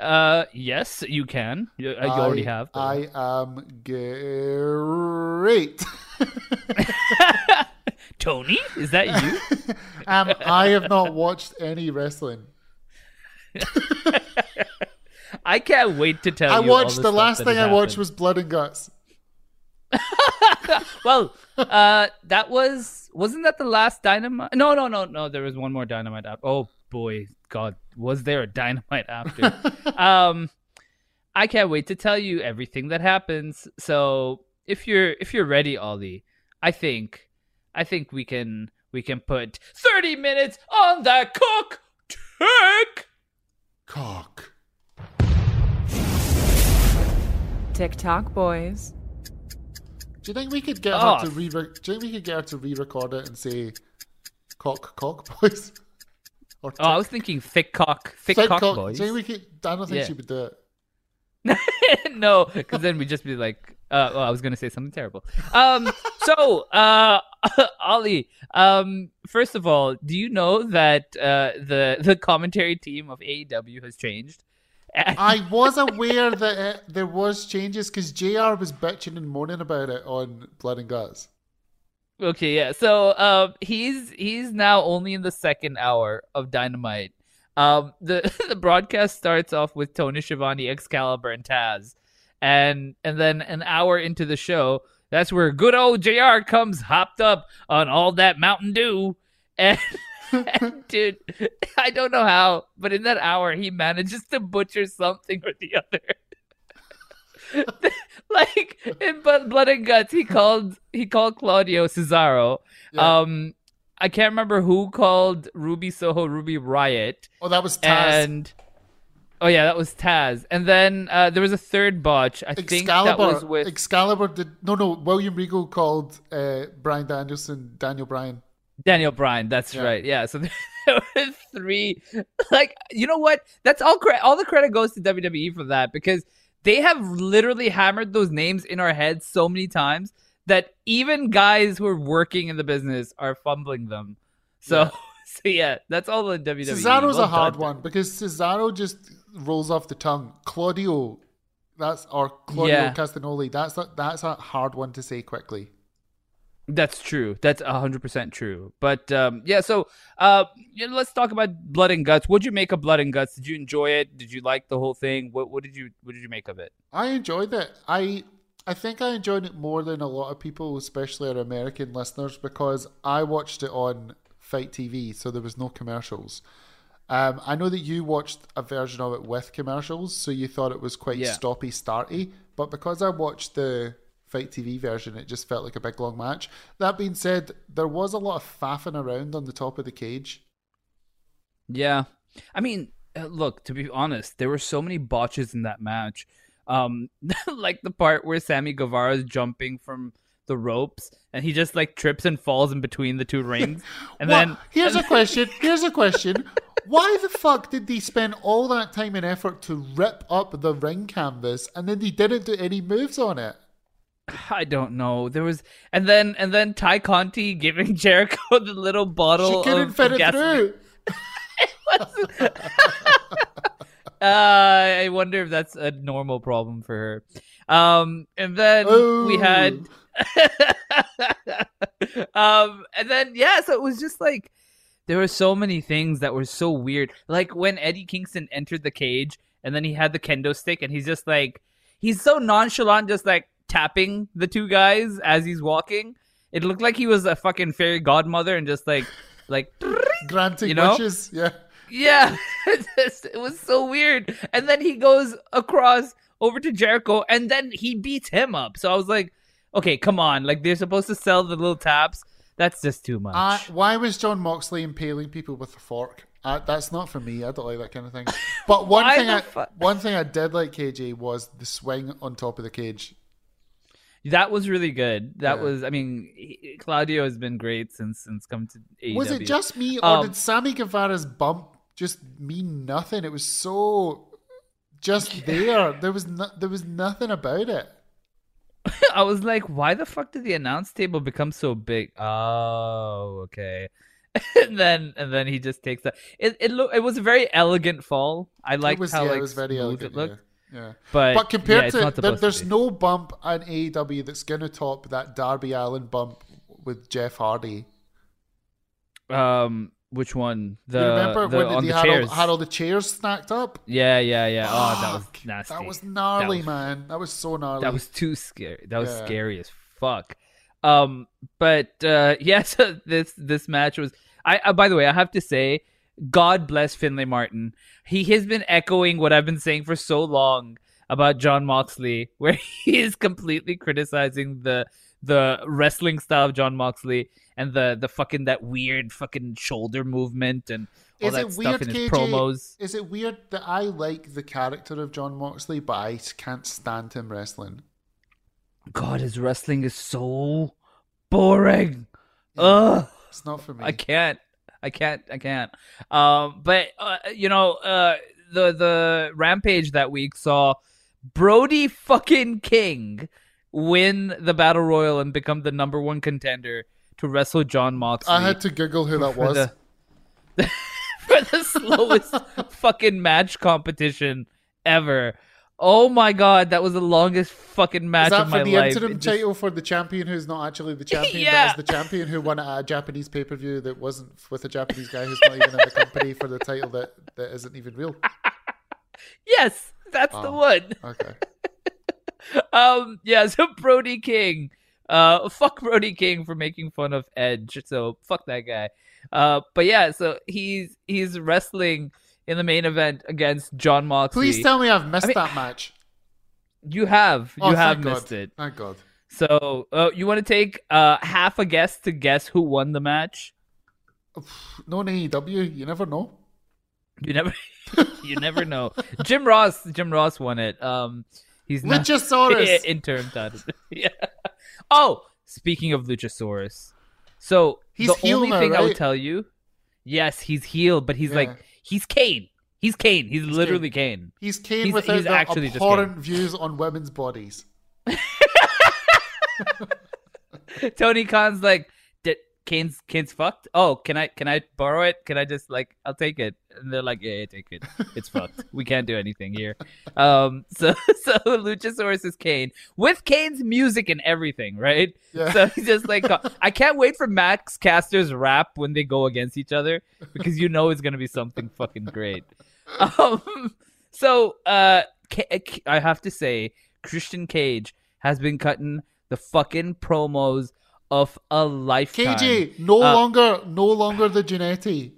Speaker 4: Uh, yes, you can. You, uh, you already have. but-
Speaker 5: I am great.
Speaker 4: Tony, is that you?
Speaker 5: um, I have not watched any wrestling.
Speaker 4: I can't wait to tell
Speaker 5: I
Speaker 4: you. all
Speaker 5: watched
Speaker 4: the
Speaker 5: last thing I watched was Blood and Guts.
Speaker 4: Well, uh, that was wasn't that the last dynamite? No, no, no, no. There was one more dynamite after. Oh boy, God, was there a dynamite after? um, I can't wait to tell you everything that happens. So if you're if you're ready, Ollie, I think I think we can we can put thirty minutes on that cook tick.
Speaker 5: Cock.
Speaker 7: TikTok boys.
Speaker 5: Do you think we could get
Speaker 4: Oh.
Speaker 5: her to re? Do you think we could get her to re-record it and say, "Cock, cock, boys"? Or
Speaker 4: Oh, I was thinking thick cock, thick,
Speaker 5: Thick
Speaker 4: cock,
Speaker 5: cock.
Speaker 4: boys.
Speaker 5: Do you think we could? I don't think
Speaker 4: Yeah.
Speaker 5: she would do it.
Speaker 4: no, because then we'd just be like, uh, well, I was gonna say something terrible. Um, so, uh, Ollie, um, first of all, do you know that uh, the the commentary team of AEW has changed?
Speaker 5: I was aware that it, there was changes because Jr. was bitching and moaning about it on Blood and Guts.
Speaker 4: okay, yeah. So, um, he's he's now only in the second hour of Dynamite. Um, the the broadcast starts off with Tony Schiavone, Excalibur, and Taz, and and then an hour into the show, that's where good old Jr. comes hopped up on all that Mountain Dew, and, and dude, I don't know how, but in that hour he manages to butcher something or the other. like in Blood and Guts, he called he called Claudio Cesaro.
Speaker 5: Yeah.
Speaker 4: Um, I can't remember who called Ruby Soho Ruby Riot,
Speaker 5: Oh, that was Taz.
Speaker 4: and oh yeah, that was Taz. And then uh, there was a third botch. I think that
Speaker 5: Excalibur.
Speaker 4: was with
Speaker 5: Excalibur did no, no. William Regal called uh, Bryan Danielson Daniel Bryan.
Speaker 4: Daniel Bryan. That's
Speaker 5: Yeah.
Speaker 4: right. Yeah. So there were three. Like you know what? That's all. Cre- all the credit goes to WWE for that because they have literally hammered those names in our heads so many times that even guys who are working in the business are fumbling them. So.
Speaker 5: Yeah.
Speaker 4: So yeah, that's all the WWE.
Speaker 5: Cesaro's
Speaker 4: Well
Speaker 5: a hard
Speaker 4: done.
Speaker 5: one because Cesaro just rolls off the tongue. Claudio, that's or Claudio
Speaker 4: Yeah.
Speaker 5: Castagnoli. That's a, that's a hard one to say quickly.
Speaker 4: That's true. That's hundred percent true. But um, yeah, so uh, let's talk about Blood and Guts. What'd you make of Blood and Guts? Did you enjoy it? Did you like the whole thing? What What did you What did you make of it?
Speaker 5: I enjoyed it. I I think I enjoyed it more than a lot of people, especially our American listeners, because I watched it on Fight TV, so there was no commercials. Um, I know that you watched a version of it with commercials, so you thought it was quite
Speaker 4: Yeah.
Speaker 5: stoppy, starty. But because I watched the Fight TV version, it just felt like a big long match. That being said, there was a lot of faffing around on the top of the cage.
Speaker 4: Yeah, I mean, uh, look. To be honest, there were so many botches in that match. Um, like the part where Sammy Guevara is jumping from the ropes and he just like trips and falls in between the two rings, and
Speaker 5: What-
Speaker 4: then
Speaker 5: here's a question. Here's a question. Why the fuck did they spend all that time and effort to rip up the ring canvas and then they didn't do any moves on it?
Speaker 4: I don't know. There was, and then and then Tay Conti giving Jericho the little bottle.
Speaker 5: She couldn't
Speaker 4: of,
Speaker 5: fit it through.
Speaker 4: Uh, I wonder if that's a normal problem for her. Um, and then we had, um, and then yeah, so it was just like there were so many things that were so weird. Like when Eddie Kingston entered the cage, and then he had the kendo stick, and he's just like he's so nonchalant, just like tapping the two guys as he's walking. It looked like he was a fucking fairy godmother, and just like like
Speaker 5: granting
Speaker 4: You know?
Speaker 5: wishes. Yeah.
Speaker 4: yeah, it was so weird. And then he goes across over to Jericho, and then he beats him up. So I was like, okay, come on. Like they're supposed to sell the little taps. That's just too much.
Speaker 5: Uh, why was Jon Moxley impaling people with a fork? Uh, that's not for me. I don't like that kind of thing. But one thing, I,
Speaker 4: fu-
Speaker 5: one thing I did like KJ was the swing on top of the cage.
Speaker 4: that was really good. That
Speaker 5: Yeah.
Speaker 4: was, I mean, he- Claudio has been great since since coming to AEW.
Speaker 5: Was it just me, or
Speaker 4: Um,
Speaker 5: did Sammy Guevara's bump just mean nothing? It was so just there. There was no, there was nothing about it.
Speaker 4: I was like, why the fuck did the announce table become so big? Oh, okay. and then and then he just takes that. It it look it was a very elegant fall. I like
Speaker 5: it was,
Speaker 4: how
Speaker 5: yeah,
Speaker 4: like
Speaker 5: it was very elegant.
Speaker 4: it looked.
Speaker 5: Yeah. yeah.
Speaker 4: But,
Speaker 5: But compared
Speaker 4: yeah,
Speaker 5: to there, there's no bump on AEW that's gonna top that Darby Allin bump with Jeff Hardy.
Speaker 4: um which one the
Speaker 5: you remember
Speaker 4: the,
Speaker 5: when
Speaker 4: the
Speaker 5: had
Speaker 4: chairs
Speaker 5: all, had all the chairs stacked up?
Speaker 4: yeah yeah yeah oh that was nasty
Speaker 5: That was gnarly,
Speaker 4: was-
Speaker 5: man. That was so gnarly.
Speaker 4: that was too scary that was
Speaker 5: Yeah.
Speaker 4: scary as fuck um but uh yeah so this this match was I uh, by the way I have to say God bless Finlay Martin he has been echoing what I've been saying for so long about Jon Moxley where he is completely criticizing the the wrestling style of Jon Moxley and the the fucking that weird fucking shoulder movement and all
Speaker 5: Is
Speaker 4: that
Speaker 5: it
Speaker 4: stuff
Speaker 5: weird,
Speaker 4: in his
Speaker 5: KJ?
Speaker 4: promos.
Speaker 5: Is it weird that I like the character of Jon Moxley, but I can't stand him wrestling?
Speaker 4: God, his wrestling is so boring. Ugh.
Speaker 5: It's not for me.
Speaker 4: I can't. I can't. I can't. Um, but uh, you know, uh, the the rampage that week saw Brody fucking King win the battle royal and become the number one contender to wrestle Jon Moxley.
Speaker 5: I had to Google who that was.
Speaker 4: the, for the slowest fucking match competition ever. Oh my god, that was the longest fucking match of my life.
Speaker 5: Is that for the
Speaker 4: life.
Speaker 5: interim
Speaker 4: It just-
Speaker 5: title for the champion who's not actually the champion,
Speaker 4: Yeah.
Speaker 5: but is the champion who won at a Japanese pay per view that wasn't with a Japanese guy who's not even in the company for the title that, that isn't even real?
Speaker 4: Yes, that's the
Speaker 5: Oh.
Speaker 4: one.
Speaker 5: Okay.
Speaker 4: Um yeah so brody king uh fuck brody king for making fun of edge so fuck that guy uh but yeah so he's he's wrestling in the main event against jon moxley
Speaker 5: Please tell me I've missed
Speaker 4: I mean-
Speaker 5: that match.
Speaker 4: you have you
Speaker 5: Oh,
Speaker 4: have
Speaker 5: thank
Speaker 4: missed
Speaker 5: God.
Speaker 4: it
Speaker 5: Thank God.
Speaker 4: so uh, you want to take uh half a guess to guess who won the match
Speaker 5: No in AEW, you never know.
Speaker 4: you never you never know jim ross jim ross won it um he's not
Speaker 5: Luchasaurus.
Speaker 4: interim title yeah. Oh speaking of luchasaurus. So
Speaker 5: He's
Speaker 4: the only
Speaker 5: now,
Speaker 4: thing i would tell you yes he's healed but he's
Speaker 5: Yeah.
Speaker 4: like he's kane. He's kane. He's, literally kane,
Speaker 5: He's Kane
Speaker 4: He's-
Speaker 5: without
Speaker 4: he's
Speaker 5: the uh,
Speaker 4: actually just
Speaker 5: abhorrent views on women's bodies.
Speaker 4: tony khan's like "D- kane's kane's fucked? Oh can i can i borrow it? Can i just like i'll take it. And they're like yeah, yeah take it. It's fucked. We can't do anything here. Um so so luchasaurus is kane with kane's music and everything right?
Speaker 5: Yeah.
Speaker 4: so he's just like i can't wait for max caster's rap when they go against each other because you know it's gonna be something fucking great. Um so uh Ca- i have to say christian cage has been cutting the fucking promos of a lifetime
Speaker 5: KJ, no
Speaker 4: Uh,
Speaker 5: longer no longer the Genetti.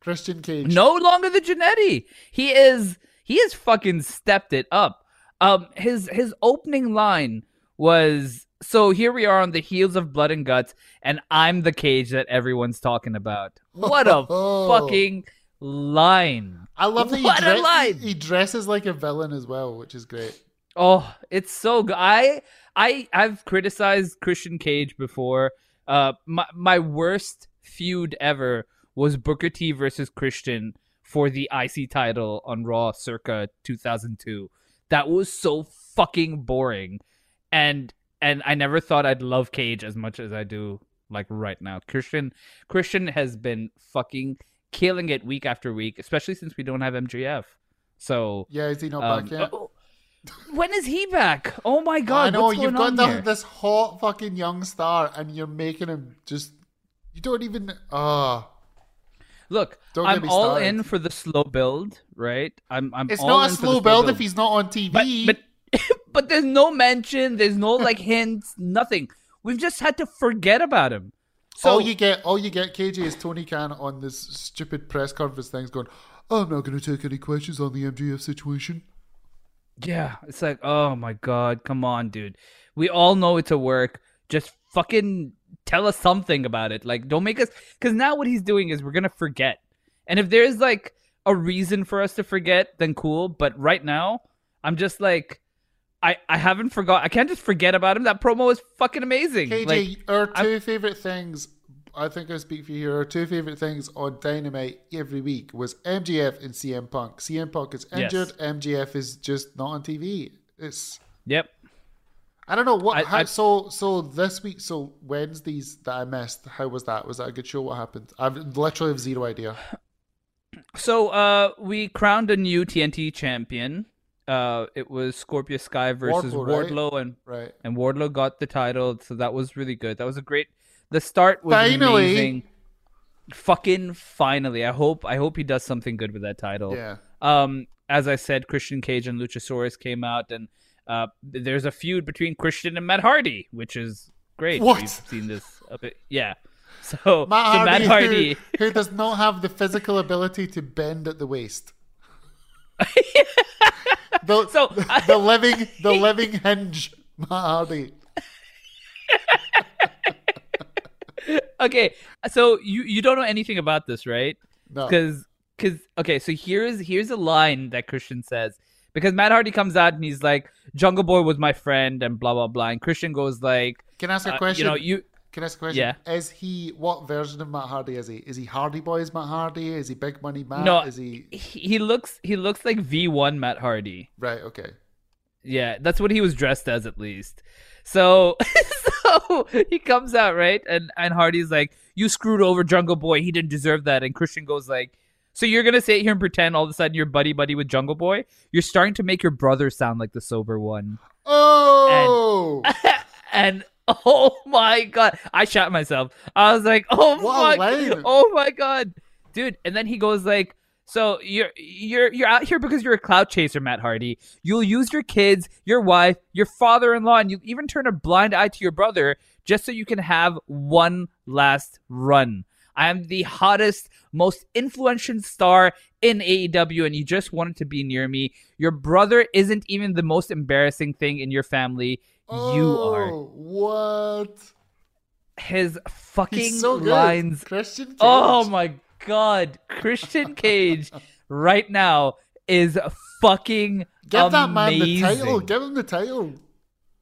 Speaker 5: Christian Cage.
Speaker 4: no longer the Genetti. He is he has fucking stepped it up. Um his his opening line was so here we are on the heels of blood and guts and I'm the cage that everyone's talking about. What a fucking line.
Speaker 5: I love that he,
Speaker 4: What a line.
Speaker 5: he dresses like a villain as well, which is great.
Speaker 4: Oh, it's so good. I I I've criticized Christian Cage before. Uh my my worst feud ever was Booker T versus Christian for the IC title on Raw circa 2002. That was so fucking boring. And and I never thought I'd love Cage as much as I do like right now. Christian Christian has been fucking killing it week after week, especially since we don't have MJF. So
Speaker 5: Yeah, is he not
Speaker 4: um,
Speaker 5: back yet?
Speaker 4: oh, when is he back? Oh my god!
Speaker 5: I know you've got the, this hot fucking young star, and you're making him just. You don't even. Ah,
Speaker 4: Look,
Speaker 5: Don't
Speaker 4: I'm all in for the slow build, right? I'm. I'm.
Speaker 5: it's
Speaker 4: all
Speaker 5: not a
Speaker 4: the
Speaker 5: slow build if he's not on TV.
Speaker 4: But but, but there's no mention. There's no like hints. Nothing. We've just had to forget about him. So
Speaker 5: all you get, all you get, KJ is Tony Khan on this stupid press conference things going. "Oh, I'm not going to take any questions on the MJF situation.
Speaker 4: Yeah, it's like, oh my god, come on, dude. We all know it's a work. Just fucking tell us something about it. Like, don't make us. Because now what he's doing is we're gonna forget. And if there's like a reason for us to forget, then cool. But right now, I'm just like, I I haven't forgot. I can't just forget about him. That promo is fucking amazing.
Speaker 5: KJ,
Speaker 4: like,
Speaker 5: our 2
Speaker 4: I'm-
Speaker 5: favorite things. I think I speak for you here. Our two favorite things on Dynamite every week was MJF and CM Punk. CM Punk is
Speaker 4: Yes.
Speaker 5: injured. MJF is just not on TV. It's
Speaker 4: yep.
Speaker 5: I don't know what.
Speaker 4: I-
Speaker 5: how,
Speaker 4: I-
Speaker 5: so so this week, so Wednesdays that I missed. How was that? Was that a good show? What happened? I've literally have zero idea.
Speaker 4: So uh, we crowned a new TNT champion. Uh, it was Scorpio Sky versus
Speaker 5: Wardlow, right?
Speaker 4: Wardlow, and
Speaker 5: Right.
Speaker 4: and Wardlow got the title, so that was really good. That was a great. The start was
Speaker 5: Finally!
Speaker 4: amazing. Fucking finally! I hope I hope he does something good with that title.
Speaker 5: Yeah.
Speaker 4: Um, as I said, Christian Cage and Luchasaurus came out, and uh, there's a feud between Christian and Matt Hardy, which is great.
Speaker 5: What?
Speaker 4: We've seen this a bit. Yeah. So,
Speaker 5: Matt
Speaker 4: so
Speaker 5: Hardy,
Speaker 4: Matt Hardy.
Speaker 5: Who, who does not have the physical ability to bend at the waist. the,
Speaker 4: So,
Speaker 5: the, the living the living hinge, Matt Hardy.
Speaker 4: okay, so you you don't know anything about this, right?
Speaker 5: No.
Speaker 4: Because because okay, so here's here's a line that Christian says because Matt Hardy comes out and he's like, "Jungle Boy was my friend," and blah blah blah, and Christian goes like,
Speaker 5: Can I ask a
Speaker 4: uh,
Speaker 5: question?
Speaker 4: you know, you
Speaker 5: Can I ask a question?
Speaker 4: Yeah.
Speaker 5: Is he what version of Matt Hardy is he? Is he Hardy Boys Matt Hardy? Is he Big Money Matt?
Speaker 4: no,
Speaker 5: Is he
Speaker 4: he he looks he looks like V one Matt Hardy.
Speaker 5: right? Okay.
Speaker 4: Yeah, that's what he was dressed as at least. So so he comes out, right? And and Hardy's like, You screwed over Jungle Boy, he didn't deserve that. And Christian goes like so you're gonna sit here and pretend all of a sudden you're buddy buddy with Jungle Boy? You're starting to make your brother sound like the sober one.
Speaker 5: Oh,
Speaker 4: And oh my god, I shot myself. I was like, oh
Speaker 5: What
Speaker 4: my, oh my god, dude. And then he goes like, so you're you're you're out here because you're a clout chaser, Matt Hardy. You'll use your kids, your wife, your father-in-law, and you even turn a blind eye to your brother just so you can have one last run. I am the hottest, most influential star in AEW, and you just wanted to be near me. Your brother isn't even the most embarrassing thing in your family. You are.
Speaker 5: Oh, What?
Speaker 4: His fucking
Speaker 5: so
Speaker 4: lines.
Speaker 5: Christian. Cage.
Speaker 4: Oh my god, Christian Cage right now is fucking
Speaker 5: Give that man the title. Give him the title.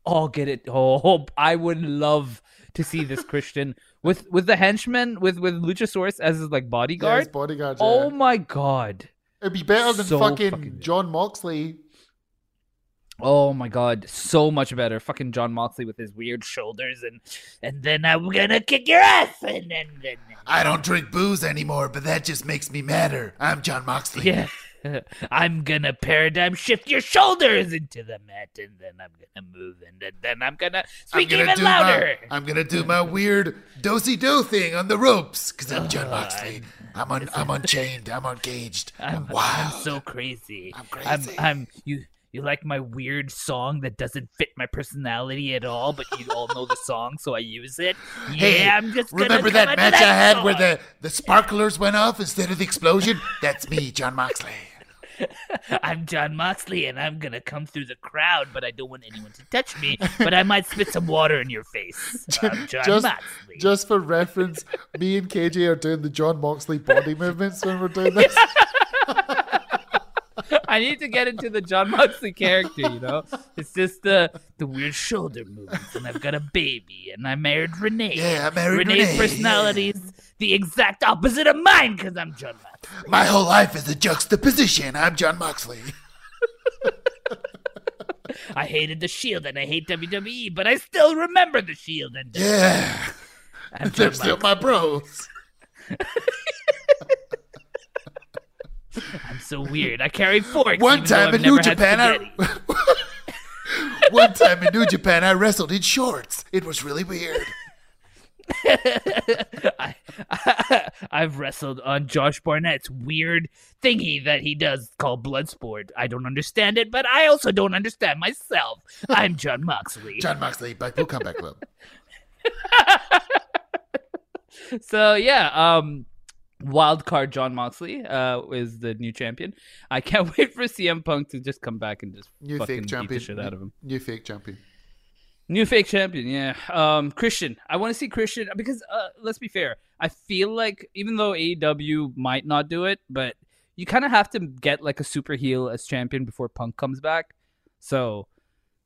Speaker 4: Oh, get it. Oh, I would love to see this Christian with with the henchman with with Luchasaurus as his like
Speaker 5: Yeah,
Speaker 4: bodyguard.
Speaker 5: his bodyguard.
Speaker 4: Oh my god.
Speaker 5: It'd be better than
Speaker 4: So
Speaker 5: fucking,
Speaker 4: fucking good.
Speaker 5: Jon Moxley.
Speaker 4: Oh my god, so much better. Fucking Jon Moxley with his weird shoulders and and then I'm gonna kick your ass and then, then
Speaker 3: I don't drink booze anymore, but that just makes me madder. I'm Jon Moxley.
Speaker 4: yeah. I'm gonna paradigm shift your shoulders into the mat and then I'm gonna move and then, then I'm gonna
Speaker 3: I'm
Speaker 4: speak
Speaker 3: gonna
Speaker 4: even louder.
Speaker 3: My, I'm gonna do my weird dosey do thing on the ropes because I'm John oh, Moxley. I'm un, I'm unchained. I'm uncaged. I'm,
Speaker 4: I'm,
Speaker 3: wild.
Speaker 4: I'm so crazy.
Speaker 3: I'm
Speaker 4: I'm,
Speaker 3: crazy.
Speaker 4: I'm you. You like my weird song that doesn't fit my personality at all, but you all know the song, so I use it. Yeah,
Speaker 3: Hey,
Speaker 4: I'm just
Speaker 3: remember that match I had
Speaker 4: song.
Speaker 3: where the, the sparklers went off instead of the explosion? That's me, Jon Moxley.
Speaker 4: I'm Jon Moxley, and I'm gonna come through the crowd, but I don't want anyone to touch me. But I might spit some water in your face. I'm John
Speaker 5: just,
Speaker 4: Moxley.
Speaker 5: just for reference, me and KJ are doing the Jon Moxley body movements when we're doing this.
Speaker 4: I need to get into the Jon Moxley character, you know? It's just the the weird shoulder movements, and I've got a baby, and I married Renee.
Speaker 3: Yeah, I married
Speaker 4: Renee's
Speaker 3: Renee,
Speaker 4: personality is the exact opposite of mine because I'm Jon Moxley.
Speaker 3: My whole life is a juxtaposition. I'm Jon Moxley.
Speaker 4: I hated the Shield and I hate WWE, but I still remember the Shield and
Speaker 3: Yeah,
Speaker 4: I'm John
Speaker 3: they're still my bros.
Speaker 4: I'm so weird. I carry forks.
Speaker 3: One time in New Japan. I one time in New Japan, I wrestled in shorts. It was really weird.
Speaker 4: I, I've wrestled on Josh Barnett's weird thingy that he does called Bloodsport. I don't understand it, but I also don't understand myself. I'm Jon Moxley.
Speaker 3: Jon Moxley, Blackpool Combat Club.
Speaker 4: So yeah, um, wild card Jon Moxley uh, is the new champion. I can't wait for CM Punk to just come back and just
Speaker 5: New
Speaker 4: fucking
Speaker 5: fake
Speaker 4: beat
Speaker 5: champion.
Speaker 4: the shit out of him.
Speaker 5: New fake champion.
Speaker 4: New fake champion, yeah. Um, Christian, I want to see Christian because uh, let's be fair. I feel like even though AEW might not do it, but you kind of have to get like a super heel as champion before Punk comes back. So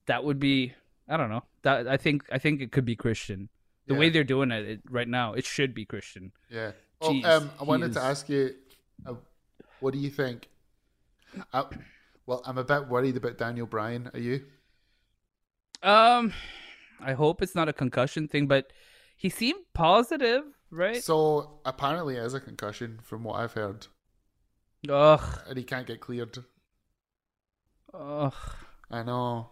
Speaker 4: that would be, I don't know. That I think I think it could be Christian. The
Speaker 5: Yeah.
Speaker 4: way they're doing it, it right now, it should be Christian.
Speaker 5: Yeah. Well,
Speaker 4: Jeez,
Speaker 5: um, I wanted to ask you, uh, what do you think? I, well, I'm a bit worried about Daniel Bryan. Are you?
Speaker 4: Um, I hope it's not a concussion thing, but he seemed positive, right?
Speaker 5: So apparently, it is a concussion from what I've heard,
Speaker 4: Ugh,
Speaker 5: and he can't get cleared.
Speaker 4: ugh.
Speaker 5: I know.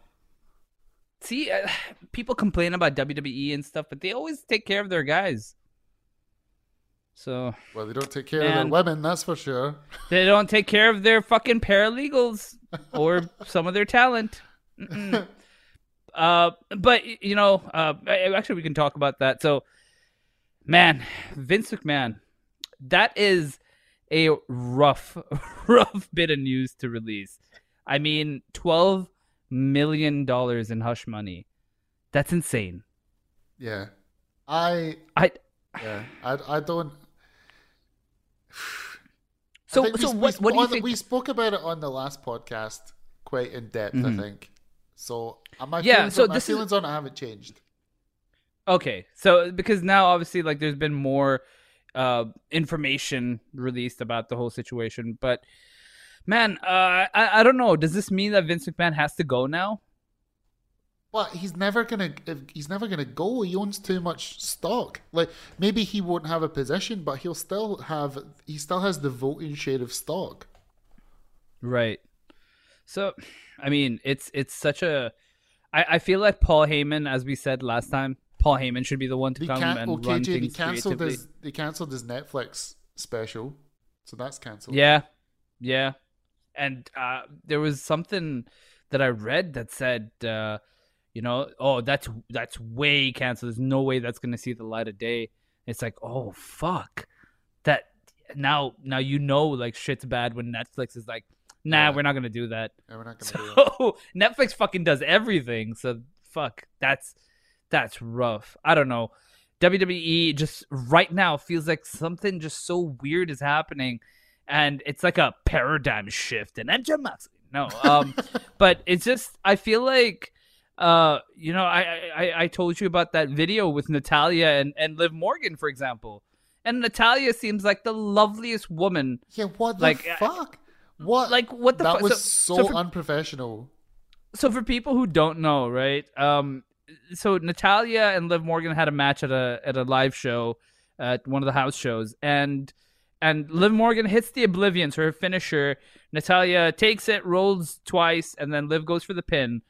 Speaker 4: See, uh, people complain about WWE and stuff, but they always take care of their guys. So
Speaker 5: Well, they don't take care of their women, that's for sure.
Speaker 4: they don't take care of their fucking paralegals or some of their talent. Uh, but you know, uh, actually, we can talk about that. So, man, Vince McMahon, that is a rough, rough bit of news to release. I mean, twelve million dollars in hush money. That's insane.
Speaker 5: Yeah, I
Speaker 4: I
Speaker 5: yeah I I don't.
Speaker 4: So
Speaker 5: we-
Speaker 4: so
Speaker 5: we
Speaker 4: what what do you think?
Speaker 5: We spoke about it on the last podcast quite in depth,
Speaker 4: Mhm.
Speaker 5: I think. So uh, my
Speaker 4: Yeah,
Speaker 5: feelings,
Speaker 4: so
Speaker 5: on, my
Speaker 4: this is-
Speaker 5: on it haven't changed.
Speaker 4: Okay, so because now obviously like there's been more uh information released about the whole situation, but man, uh I I don't know. Does this mean that Vince McMahon has to go now?
Speaker 5: But he's never gonna he's never gonna go. He owns too much stock. Like maybe he won't have a position, but he'll still have he still has the voting share of stock.
Speaker 4: Right. So, I mean, it's it's such a. I, I feel like Paul Heyman, as we said last time, Paul Heyman should be the one to
Speaker 5: They
Speaker 4: come
Speaker 5: can't.
Speaker 4: and
Speaker 5: Well,
Speaker 4: run
Speaker 5: KJ, they
Speaker 4: things
Speaker 5: cancelled
Speaker 4: creatively.
Speaker 5: his they cancelled his Netflix special, so that's cancelled.
Speaker 4: Yeah, yeah, and uh, there was something that I read that said, uh, you know, oh, that's that's way canceled. There's no way that's gonna see the light of day. It's like, oh fuck, that now now you know like shit's bad when Netflix is like, nah,
Speaker 5: Yeah.
Speaker 4: we're not gonna do that.
Speaker 5: Yeah, we're not do it.
Speaker 4: So Netflix fucking does everything. So fuck, that's that's rough. I don't know. WWE just right now feels like something just so weird is happening, and it's like a paradigm shift. And then no, um, but it's just I feel like. Uh, you know, I, I I told you about that video with Natalya and, and Liv Morgan, for example, and Natalya seems like the loveliest woman.
Speaker 5: Yeah, what the
Speaker 4: Like, uh,
Speaker 5: fuck? What?
Speaker 4: like, what the
Speaker 5: That
Speaker 4: fuck?
Speaker 5: was
Speaker 4: So-
Speaker 5: so,
Speaker 4: so for-
Speaker 5: unprofessional.
Speaker 4: so for people who don't know, right? Um, so Natalya and Liv Morgan had a match at a at a live show at one of the house shows, and and Liv Morgan hits the Oblivion, so her finisher. Natalya takes it, rolls twice, and then Liv goes for the pin.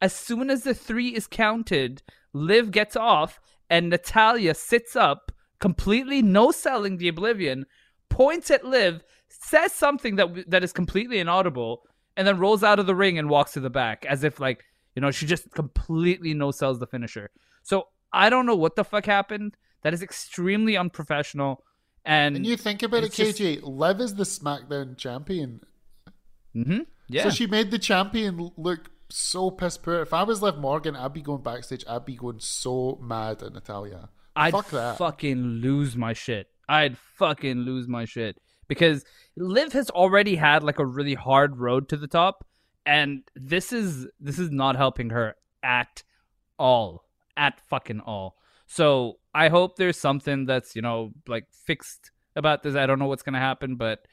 Speaker 4: As soon as the three is counted, Liv gets off, and Natalya sits up, completely no selling the Oblivion, points at Liv, says something that that is completely inaudible, and then rolls out of the ring and walks to the back as if like you know she just completely no sells the finisher. So I don't know what the fuck happened. That is extremely unprofessional. And,
Speaker 5: And you think about it,
Speaker 4: it's just-
Speaker 5: KJ. Liv is the SmackDown champion,
Speaker 4: Mm-hmm. yeah,
Speaker 5: so she made the champion look so piss poor. If I was Liv Morgan, I'd be going backstage. I'd be going so mad at Natalya.
Speaker 4: I'd
Speaker 5: Fuck that.
Speaker 4: fucking lose my shit. I'd fucking lose my shit because Liv has already had like a really hard road to the top, and this is this is not helping her at all, at fucking all. So I hope there's something that's you know like fixed about this. I don't know what's gonna happen, but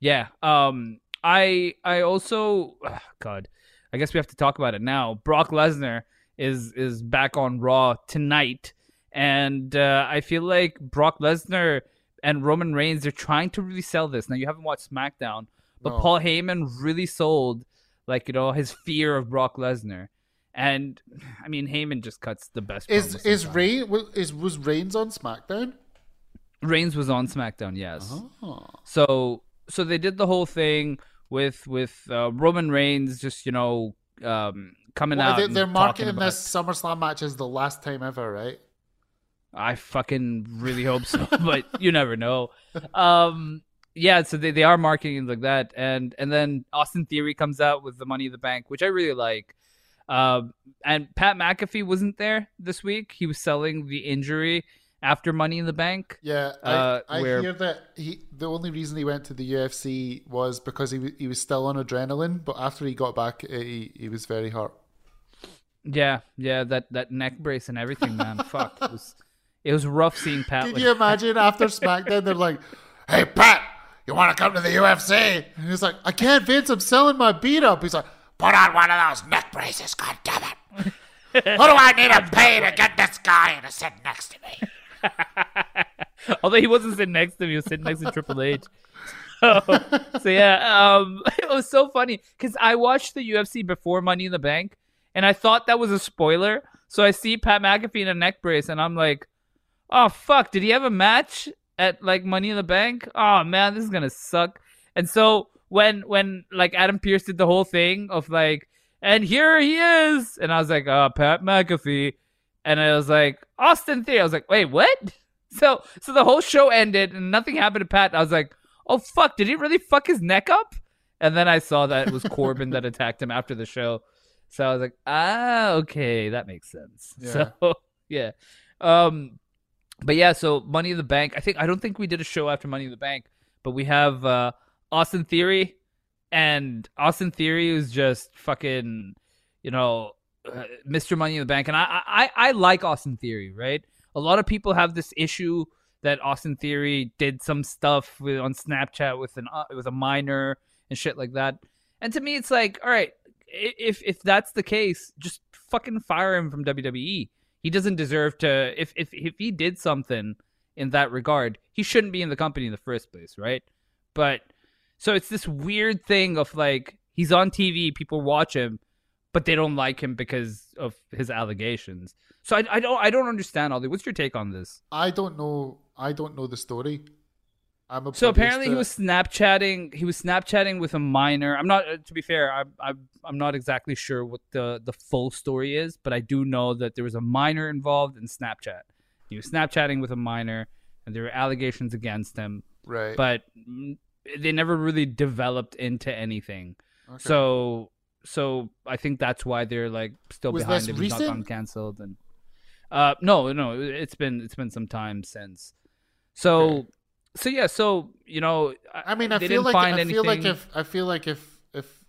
Speaker 4: yeah. Um, I I also ugh, God, I guess we have to talk about it now. Brock Lesnar is is back on Raw tonight, and uh, I feel like Brock Lesnar and Roman Reigns they're trying to really sell this. Now you haven't watched SmackDown, but
Speaker 5: No.
Speaker 4: Paul Heyman really sold like you know his fear of Brock Lesnar, and I mean Heyman just cuts the best.
Speaker 5: Is is. Reign was is was Reigns on SmackDown?
Speaker 4: Reigns was on SmackDown? Yes.
Speaker 5: Oh.
Speaker 4: So so they did the whole thing with with uh, Roman Reigns just you know um, coming
Speaker 5: Well,
Speaker 4: out.
Speaker 5: They, they're marketing
Speaker 4: about-
Speaker 5: this SummerSlam match as the last time ever, right?
Speaker 4: I fucking really hope so, but you never know. Um, yeah, so they, they are marketing it like that, and and then Austin Theory comes out with the Money in the Bank, which I really like. Um, and Pat McAfee wasn't there this week. He was selling the injury after Money in the Bank.
Speaker 5: Yeah, I,
Speaker 4: Uh,
Speaker 5: I
Speaker 4: where-
Speaker 5: hear that he the only reason he went to the UFC was because he he was still on adrenaline, but after he got back, he he was very hurt.
Speaker 4: Yeah, yeah, that that neck brace and everything, man. Fuck, it was it was rough seeing Pat.
Speaker 5: Can
Speaker 4: like-
Speaker 5: you imagine after SmackDown, they're like, "Hey Pat, you want to come to the UFC?" And he's like, "I can't, Vince. I'm selling my beat up." He's like,
Speaker 6: Put on one of those neck braces, God damn it. Who do I need to pay to get this guy to sit next to me?
Speaker 4: Although he wasn't sitting next to me, he was sitting next to Triple H. So, so yeah, um, it was so funny because I watched the UFC before Money in the Bank, and I thought that was a spoiler. So I see Pat McAfee in a neck brace, and I'm like, "Oh fuck! Did he have a match at like Money in the Bank? Oh man, this is gonna suck." And so when when like Adam Pearce did the whole thing of like, and here he is, and I was like, "Oh, Pat McAfee," and I was like, "Austin Theory." I was like, "Wait, what?" So so the whole show ended and nothing happened to Pat. I was like, "Oh fuck! Did he really fuck his neck up?" And then I saw that it was Corbin that attacked him after the show. So I was like, "Ah, okay, that makes sense."
Speaker 5: Yeah.
Speaker 4: So yeah, um, but yeah. So Money in the Bank. I think I don't think we did a show after Money in the Bank, but we have uh, Austin Theory, and Austin Theory is just fucking, you know, uh, Mr. Money in the Bank, and I, I I like Austin Theory, right? A lot of people have this issue that Austin Theory did some stuff with, on Snapchat with an uh, with a minor and shit like that. And to me, it's like, all right, if if that's the case, just fucking fire him from WWE. He doesn't deserve to. If if if he did something in that regard, he shouldn't be in the company in the first place, right? But so it's this weird thing of like he's on TV, people watch him, but they don't like him because of his allegations. So I, I don't I don't understand all What's your take on this?
Speaker 5: I don't know. I don't know the story. I'm a
Speaker 4: So apparently he was Snapchatting. He was Snapchatting with a minor. I'm not. uh, To be fair, I'm I'm I'm not exactly sure what the the full story is, but I do know that there was a minor involved in Snapchat. He was Snapchatting with a minor, and there were allegations against him.
Speaker 5: right.
Speaker 4: But mm, they never really developed into anything.
Speaker 5: Okay.
Speaker 4: So so I think that's why they're like still
Speaker 5: Was
Speaker 4: behind
Speaker 5: this
Speaker 4: him. He's not
Speaker 5: recent?
Speaker 4: canceled and uh no no it's been it's been some time since. So
Speaker 5: Okay.
Speaker 4: so yeah so you know
Speaker 5: I mean, I
Speaker 4: they
Speaker 5: feel
Speaker 4: didn't
Speaker 5: like
Speaker 4: find
Speaker 5: I feel like
Speaker 4: anything-
Speaker 5: if I feel like if if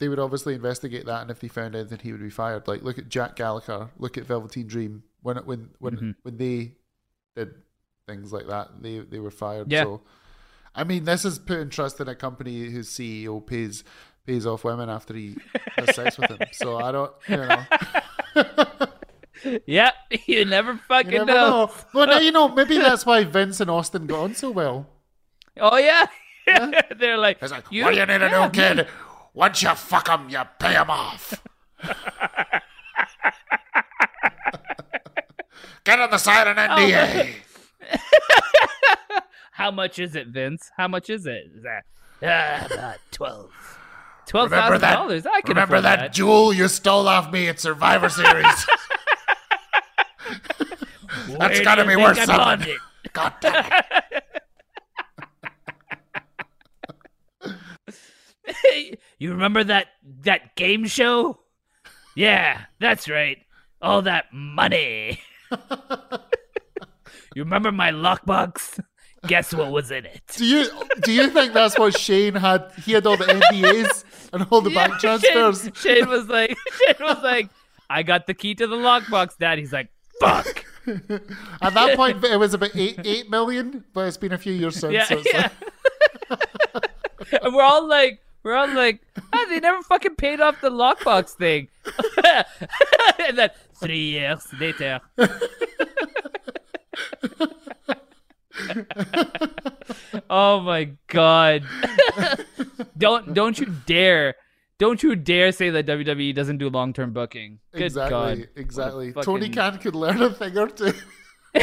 Speaker 5: they would obviously investigate that, and if they found anything, he would be fired. Like look at Jack Gallagher, look at Velveteen Dream when it, when when
Speaker 4: Mhm.
Speaker 5: when they did things like that, they they were fired.
Speaker 4: Yeah.
Speaker 5: So, I mean, this is putting trust in a company whose CEO pays pays off women after he has sex with them. So I don't, you know,
Speaker 4: yeah you never
Speaker 5: you
Speaker 4: fucking
Speaker 5: never
Speaker 4: know.
Speaker 5: know. Well, now you know, maybe that's why Vince and Austin got on so well.
Speaker 4: Oh yeah. They're like,
Speaker 6: He's like,
Speaker 4: you,
Speaker 6: what do you need
Speaker 4: yeah,
Speaker 6: do, kid? Once you fuck him, you pay him off. Get on the side of an
Speaker 4: Oh,
Speaker 6: NDA.
Speaker 4: How much is it, Vince? How much is it? Is that uh, about twelve. Twelve
Speaker 6: Remember that?
Speaker 4: dollars. I can
Speaker 6: remember that,
Speaker 4: that.
Speaker 6: jewel you stole off me at Survivor Series? That's
Speaker 4: do
Speaker 6: gotta be worth
Speaker 4: I
Speaker 6: something. God damn it.
Speaker 4: you remember that that game show? Yeah, that's right. All that money. you remember my lockbox? Guess what was in it?
Speaker 5: Do you do you think that's what Shane had? He had all the NDAs and all the
Speaker 4: Yeah,
Speaker 5: bank transfers.
Speaker 4: Shane, Shane was like, Shane was like, I got the key to the lockbox, Dad. He's like, fuck.
Speaker 5: At that point, it was about eight eight million, but it's been a few years since.
Speaker 4: Yeah,
Speaker 5: so it's
Speaker 4: yeah.
Speaker 5: like,
Speaker 4: and we're all like, we're all like, ah, they never fucking paid off the lockbox thing. and then three years later. Oh my god! don't don't you dare! Don't you dare say that WWE doesn't do long term booking. Good
Speaker 5: exactly,
Speaker 4: God.
Speaker 5: Exactly.
Speaker 4: fucking-
Speaker 5: Tony Khan could learn a thing or two.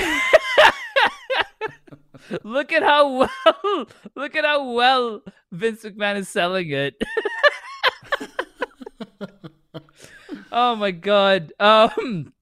Speaker 4: Look at how well look at how well Vince McMahon is selling it. oh my god. Um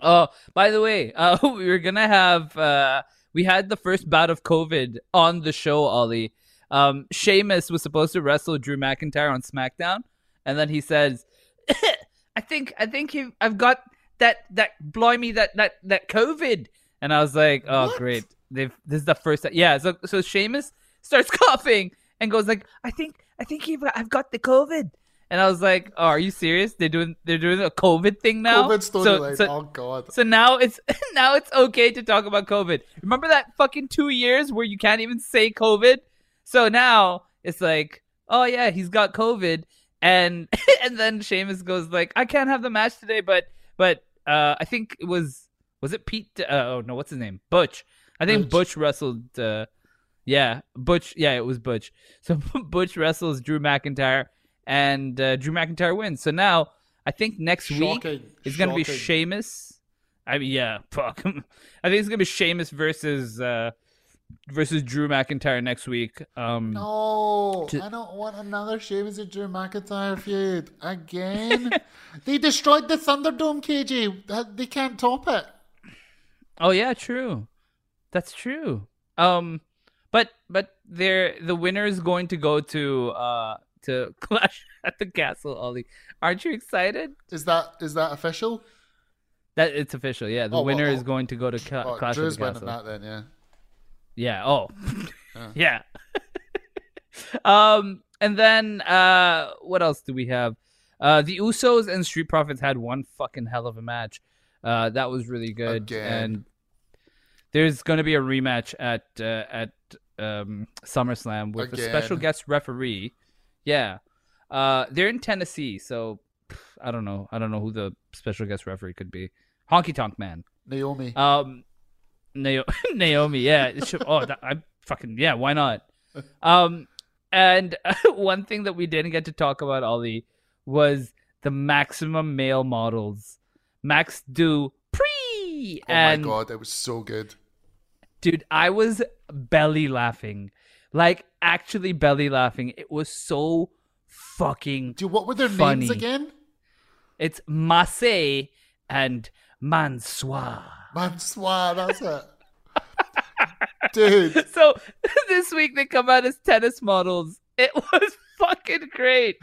Speaker 4: Oh, by the way, uh we were gonna have uh we had the first bout of COVID on the show, Ollie. Um Sheamus was supposed to wrestle Drew McIntyre on SmackDown, and then he says I think I think he, I've got that that blimey that that that COVID. And I was like, oh great. They've this is the first yeah, so so Sheamus starts coughing and goes like, I think I think you've, I've got the COVID. And I was like, oh, are you serious? They're doing they're doing a COVID thing now.
Speaker 5: COVID
Speaker 4: So-
Speaker 5: storyline.
Speaker 4: so-
Speaker 5: oh god.
Speaker 4: so now it's now it's okay to talk about COVID. Remember that fucking two years where you can't even say COVID? So now it's like, oh yeah, he's got COVID, and and then Sheamus goes like, I can't have the match today, but but uh, I think it was was it Pete? Uh, oh no, what's his name? Butch. I think
Speaker 5: Butch.
Speaker 4: Butch, wrestled. Uh, yeah, Butch. Yeah, it was Butch. So Butch wrestles Drew McIntyre, and uh, Drew McIntyre wins. So now I think next week
Speaker 5: Shocking.
Speaker 4: it's gonna be
Speaker 5: Shocking.
Speaker 4: Sheamus. I mean, yeah, fuck. I think it's gonna be Sheamus versus uh, versus Drew McIntyre next week. Um,
Speaker 5: No,
Speaker 4: To-
Speaker 5: I don't want another Sheamus and Drew McIntyre feud again. they destroyed the Thunderdome, KJ. They can't top it.
Speaker 4: Oh yeah, true. That's true. Um, but but they're the winner is going to go to uh to Clash at the Castle. Ollie, aren't you excited?
Speaker 5: Is that is that official?
Speaker 4: That it's official. Yeah, the
Speaker 5: Oh, well,
Speaker 4: winner is
Speaker 5: oh.
Speaker 4: going to go to Ca-
Speaker 5: Oh,
Speaker 4: Clash
Speaker 5: Drew's
Speaker 4: at the Castle.
Speaker 5: that then, yeah.
Speaker 4: Yeah. Oh, yeah. um, and then uh, what else do we have? Uh, the Usos and Street Profits had one fucking hell of a match. Uh, that was really good.
Speaker 5: Again.
Speaker 4: And there's going to be a rematch at uh, at um, SummerSlam with a special guest referee. Yeah. Uh, they're in Tennessee, so pff, I don't know. I don't know who the special guest referee could be. Honky Tonk Man.
Speaker 5: Naomi.
Speaker 4: Um, Nao- Naomi, yeah. Should, oh, that, I'm fucking yeah. Why not? Um, and one thing that we didn't get to talk about, Ollie, was the maximum male models, Max do Pre,
Speaker 5: oh
Speaker 4: and
Speaker 5: my god, that was so good.
Speaker 4: dude, I was belly laughing, like actually belly laughing. It was so fucking.
Speaker 5: Dude, what were their
Speaker 4: funny.
Speaker 5: names again?
Speaker 4: It's Mace and Mansoor.
Speaker 5: Mansoor, that's it. Dude,
Speaker 4: So this week they come out as tennis models. It was fucking great,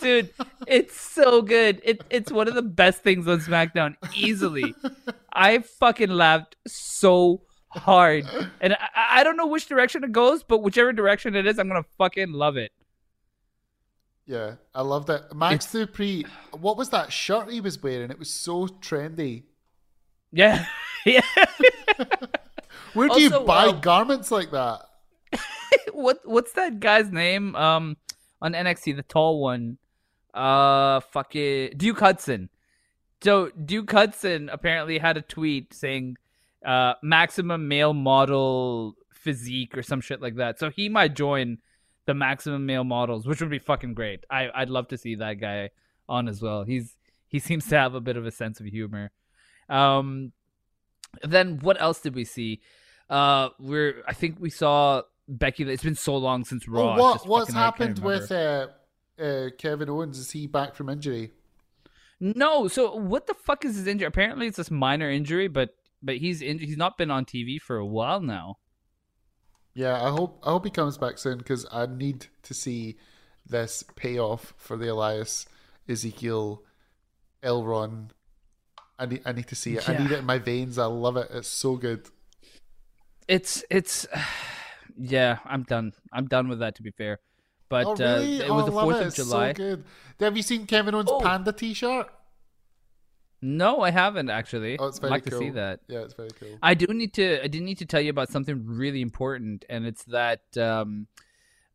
Speaker 4: dude. It's so good. It, it's one of the best things on SmackDown, easily. I fucking laughed so hard, and I, I don't know which direction it goes, but whichever direction it is, I'm gonna fucking love it.
Speaker 5: yeah, I loved it. Max Dupri, what was that shirt he was wearing? It was so trendy.
Speaker 4: Yeah, yeah.
Speaker 5: Where do you buy
Speaker 4: uh,
Speaker 5: garments like that?
Speaker 4: what what's that guy's name? Um, on NXT, the tall one. Uh, fuck it, Duke Hudson. So Duke Hudson apparently had a tweet saying, uh, maximum male model physique or some shit like that. So he might join the maximum male models, which would be fucking great. I I'd love to see that guy on as well. He's he seems to have a bit of a sense of humor. Um, then what else did we see? Uh, we're I think we saw Becky. It's been so long since Raw.
Speaker 5: Oh, what what's
Speaker 4: fucking- I can't
Speaker 5: happened with uh, uh, Kevin Owens? Is he back from injury?
Speaker 4: No, so what the fuck is his injury? Apparently, it's this minor injury, but but he's in, he's not been on TV for a while now.
Speaker 5: Yeah, I hope I hope he comes back soon because I need to see this payoff for the Elias Ezekiel Elron. I need I need to see it. I need it in my veins. I love it. It's so good.
Speaker 4: It's it's yeah. I'm done. I'm done with that. To be fair, but
Speaker 5: oh really?
Speaker 4: uh, it
Speaker 5: oh,
Speaker 4: was
Speaker 5: I
Speaker 4: the Fourth of July.
Speaker 5: So good. Have you seen Kevin Owens'
Speaker 4: Oh.
Speaker 5: panda T-shirt?
Speaker 4: No, I haven't actually.
Speaker 5: Oh, it's
Speaker 4: I'd
Speaker 5: very
Speaker 4: like
Speaker 5: cool.
Speaker 4: to see that.
Speaker 5: Yeah, it's very cool.
Speaker 4: I do need to. I did need to tell you about something really important, and it's that. Um,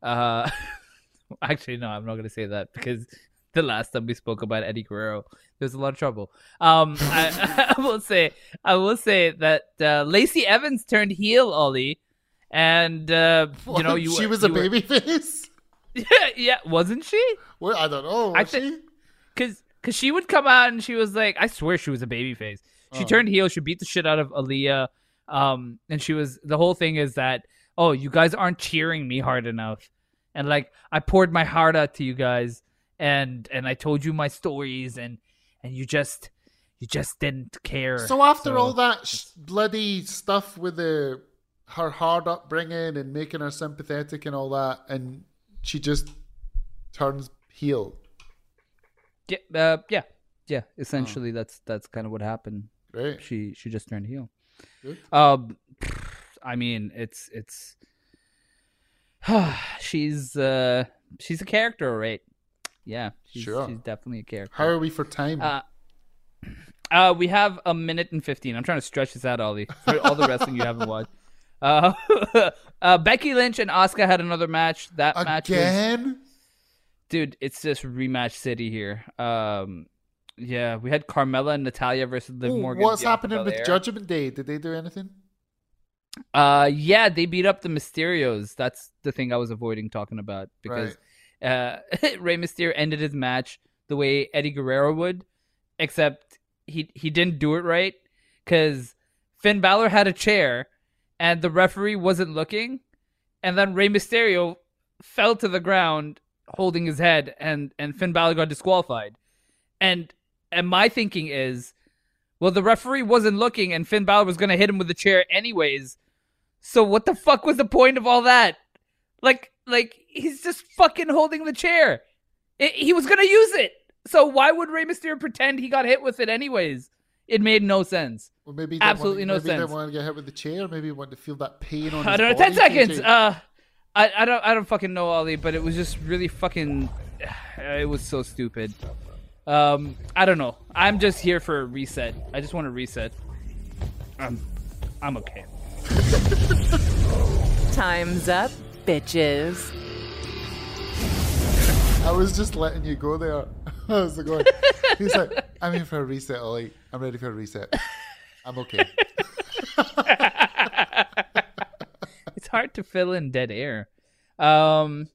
Speaker 4: uh, actually, no, I'm not going to say that because the last time we spoke about Eddie Guerrero, there was a lot of trouble. Um, I, I will say, I will say that uh, Lacey Evans turned heel, Ollie, and uh, you know, you
Speaker 5: she was a
Speaker 4: you were-
Speaker 5: baby face.
Speaker 4: yeah, yeah, wasn't she?
Speaker 5: Well, I don't know.
Speaker 4: I
Speaker 5: Was
Speaker 4: thi-
Speaker 5: she?
Speaker 4: Cause, cause she would come out and she was like, I swear she was a baby face. She
Speaker 5: Oh.
Speaker 4: turned heel. She beat the shit out of Aliyah. Um, and she was the whole thing is that oh, you guys aren't cheering me hard enough, and like I poured my heart out to you guys, and and I told you my stories, and and you just you just didn't care.
Speaker 5: So after
Speaker 4: So-
Speaker 5: all that sh- bloody stuff with the her hard upbringing and making her sympathetic and all that, and she just turns heel.
Speaker 4: Yeah, uh, yeah, yeah. Essentially, that's that's kind of what happened.
Speaker 5: Right.
Speaker 4: She she just turned heel.
Speaker 5: Good.
Speaker 4: Um, I mean, it's it's. she's uh she's a character, right? Yeah, she's,
Speaker 5: Sure.
Speaker 4: She's definitely a character.
Speaker 5: How are we for time?
Speaker 4: Uh, uh, we have a minute and fifteen. I'm trying to stretch this out, Ollie. For all the wrestling you haven't watched. Uh, uh, Becky Lynch and Asuka had another match. That match was
Speaker 5: Again?
Speaker 4: Dude, it's just rematch city here. Um, Yeah, we had Carmella and Natalya versus Liv
Speaker 5: Oh,
Speaker 4: Morgan.
Speaker 5: what's happening with Judgment Day? Did they do anything?
Speaker 4: Uh, yeah, they beat up the Mysterios. That's the thing I was avoiding talking about because uh, Rey Mysterio ended his match the way Eddie Guerrero would, except he he didn't do it right because Finn Balor had a chair and the referee wasn't looking, and then Rey Mysterio fell to the ground holding his head, and and Finn Balor got disqualified. And and my thinking is, well, the referee wasn't looking, and Finn Balor was gonna hit him with the chair anyways. So what the fuck was the point of all that? Like, like he's just fucking holding the chair. It, he was gonna use it. So why would Rey Mysterio pretend he got hit with it anyways? It made no sense.
Speaker 5: Well, maybe
Speaker 4: Absolutely
Speaker 5: want,
Speaker 4: no
Speaker 5: maybe
Speaker 4: sense.
Speaker 5: didn't want to get hit with the chair. Maybe he wanted to feel that pain on
Speaker 4: I
Speaker 5: his
Speaker 4: don't know. Ten seconds. Uh, I, I don't I don't fucking know Ollie, but it was just really fucking. It was so stupid. Um, I don't know. I'm just here for a reset. I just want to reset. I'm I'm okay.
Speaker 7: Time's up, bitches.
Speaker 5: I was just letting you go there. I was going. He's like, I'm in for a reset, Ollie. I'm ready for a reset. I'm okay.
Speaker 4: It's hard to fill in dead air. Um,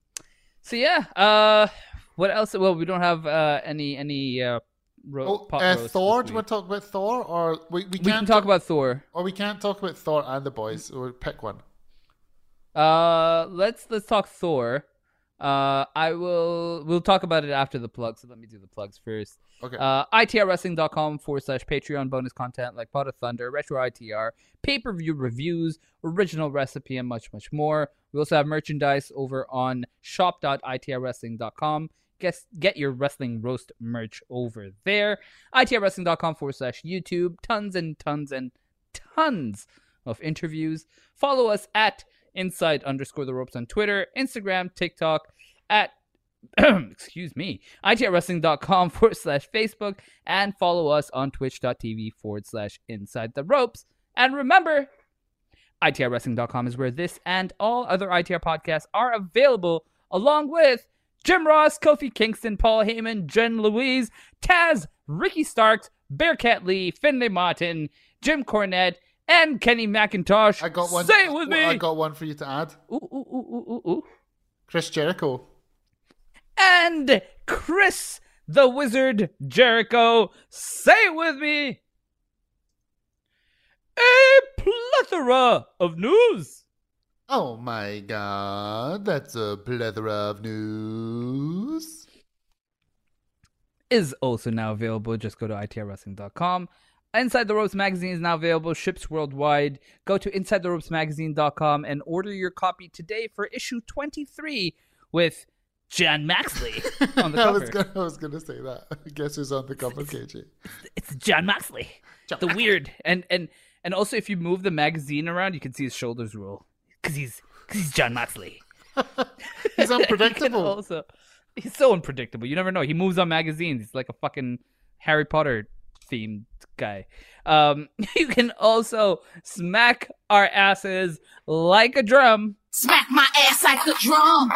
Speaker 4: so yeah. Uh, what else? Well, we don't have uh any any uh. Ro-
Speaker 5: Oh, uh,
Speaker 4: roast
Speaker 5: Thor. Do you want to talk about Thor, or we we,
Speaker 4: We
Speaker 5: can't
Speaker 4: can talk about Thor.
Speaker 5: or we can't talk about Thor and the boys. Or pick one.
Speaker 4: Uh, let's let's talk Thor. Uh, I will. We'll talk about it after the plug. So let me do the plugs first.
Speaker 5: Okay.
Speaker 4: Uh, itrwrestling.com forward slash Patreon bonus content like Pot of Thunder, Retro ITR, pay per view reviews, original recipe, and much much more. We also have merchandise over on shop.itrwrestling.com. Get get your wrestling roast merch over there. itrwrestling.com forward slash YouTube. Tons and tons and tons of interviews. Follow us at inside underscore the ropes on Twitter, Instagram, TikTok, at excuse me, itrwrestling.com forward slash Facebook, and follow us on twitch.tv forward slash inside the ropes. And remember, itrwrestling.com is where this and all other ITR podcasts are available, along with Jim Ross, Kofi Kingston, Paul Heyman, Jen Louise, Taz, Ricky Starks, Bearcat Lee, Finlay Martin, Jim Cornette, and Kenny McIntosh.
Speaker 5: I got one.
Speaker 4: Say it with me.
Speaker 5: I got one for you to add.
Speaker 4: Ooh, ooh, ooh, ooh, ooh, ooh.
Speaker 5: Chris Jericho.
Speaker 4: And Chris the Wizard Jericho. Say it with me. A plethora of news.
Speaker 5: Oh my god, that's a plethora of news.
Speaker 4: is also now available. Just go to itrwrestling.com. Inside the Ropes magazine is now available, ships worldwide. Go to insidetheropesmagazine.com and order your copy today for issue 23 with Jon Moxley on the
Speaker 5: I
Speaker 4: cover.
Speaker 5: was gonna, I was gonna say that. Guess who's on the cover, KJ?
Speaker 4: It's Jon Moxley. the weird and and and also if you move the magazine around, you can see his shoulders roll because he's cause he's Jon Moxley.
Speaker 5: He's
Speaker 4: You can
Speaker 5: unpredictable.
Speaker 4: also, he's so unpredictable. You never know. He moves on magazines. He's like a fucking Harry Potter themed guy. Um, you can also smack our asses like a drum
Speaker 8: Smack my ass like a drum.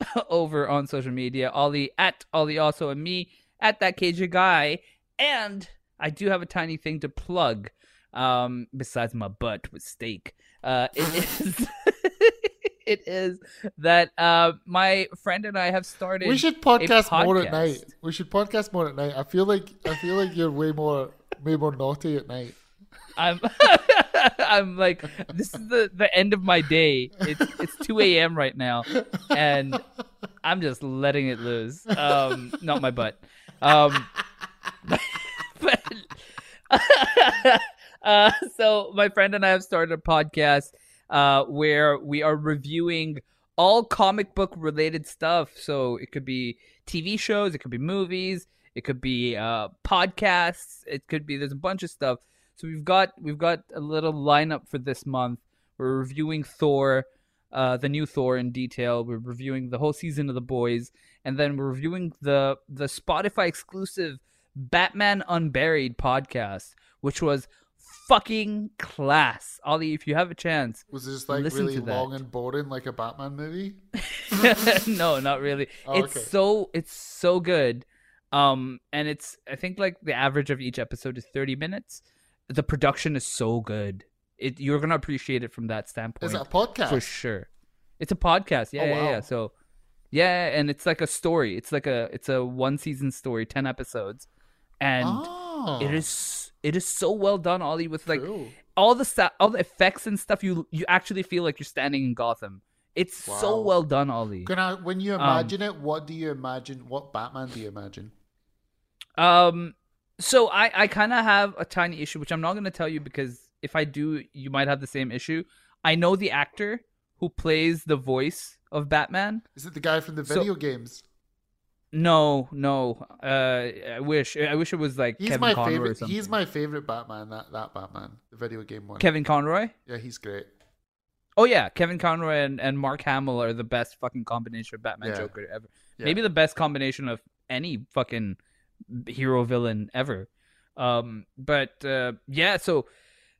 Speaker 4: over on social media. Ollie at Ollie also and me at that KJ guy. And I do have a tiny thing to plug. Um, besides my butt with steak. Uh, it is. it is that uh my friend and I have started.
Speaker 5: We should
Speaker 4: a
Speaker 5: podcast more at night. We should podcast more at night. I feel like I feel like you're way more way more naughty at night.
Speaker 4: I'm I'm like this is the the end of my day. It's it's two a.m. right now, and I'm just letting it loose. Um, not my butt. Um, but uh, so my friend and I have started a podcast uh where we are reviewing all comic book related stuff. So it could be TV shows, it could be movies, it could be uh podcasts, it could be there's a bunch of stuff. So we've got we've got a little lineup for this month. We're reviewing Thor, uh, the new Thor in detail. We're reviewing the whole season of The Boys, and then we're reviewing the the Spotify exclusive Batman Unburied podcast, which was fucking class. Ollie, if you have a chance,
Speaker 5: Was it just like really long and boring like a Batman movie?
Speaker 4: no, not really.
Speaker 5: Oh,
Speaker 4: it's
Speaker 5: okay.
Speaker 4: so it's so good. Um, and it's I think like the average of each episode is thirty minutes. The production is so good. It you're gonna appreciate it from that standpoint.
Speaker 5: Is it a podcast?
Speaker 4: for sure? It's a podcast. Yeah,
Speaker 5: Oh,
Speaker 4: yeah,
Speaker 5: wow.
Speaker 4: yeah. So, yeah, and it's like a story. It's like a it's a one season story, ten episodes, and
Speaker 5: Oh.
Speaker 4: it is it is so well done, Ollie. With like
Speaker 5: Cool.
Speaker 4: all the sta- all the effects and stuff, you you actually feel like you're standing in Gotham. It's so well done, Ollie.
Speaker 5: Can I, when you
Speaker 4: Um,
Speaker 5: imagine it, what do you imagine? What Batman do you imagine?
Speaker 4: Um, so I I kind of have a tiny issue, which I'm not going to tell you because if I do, you might have the same issue. I know the actor who plays the voice of Batman.
Speaker 5: Is it the guy from the
Speaker 4: So-
Speaker 5: video games?
Speaker 4: No, no. Uh, I wish I wish it was like
Speaker 5: He's
Speaker 4: Kevin
Speaker 5: my
Speaker 4: Conroy or
Speaker 5: favorite.
Speaker 4: something.
Speaker 5: He's my favorite Batman. That that Batman, the video game one.
Speaker 4: Kevin Conroy.
Speaker 5: Yeah, he's great.
Speaker 4: Oh yeah, Kevin Conroy and, and Mark Hamill are the best fucking combination of Batman
Speaker 5: Yeah.
Speaker 4: Joker ever.
Speaker 5: Yeah.
Speaker 4: Maybe the best combination of any fucking hero villain ever. Um, but uh, yeah, so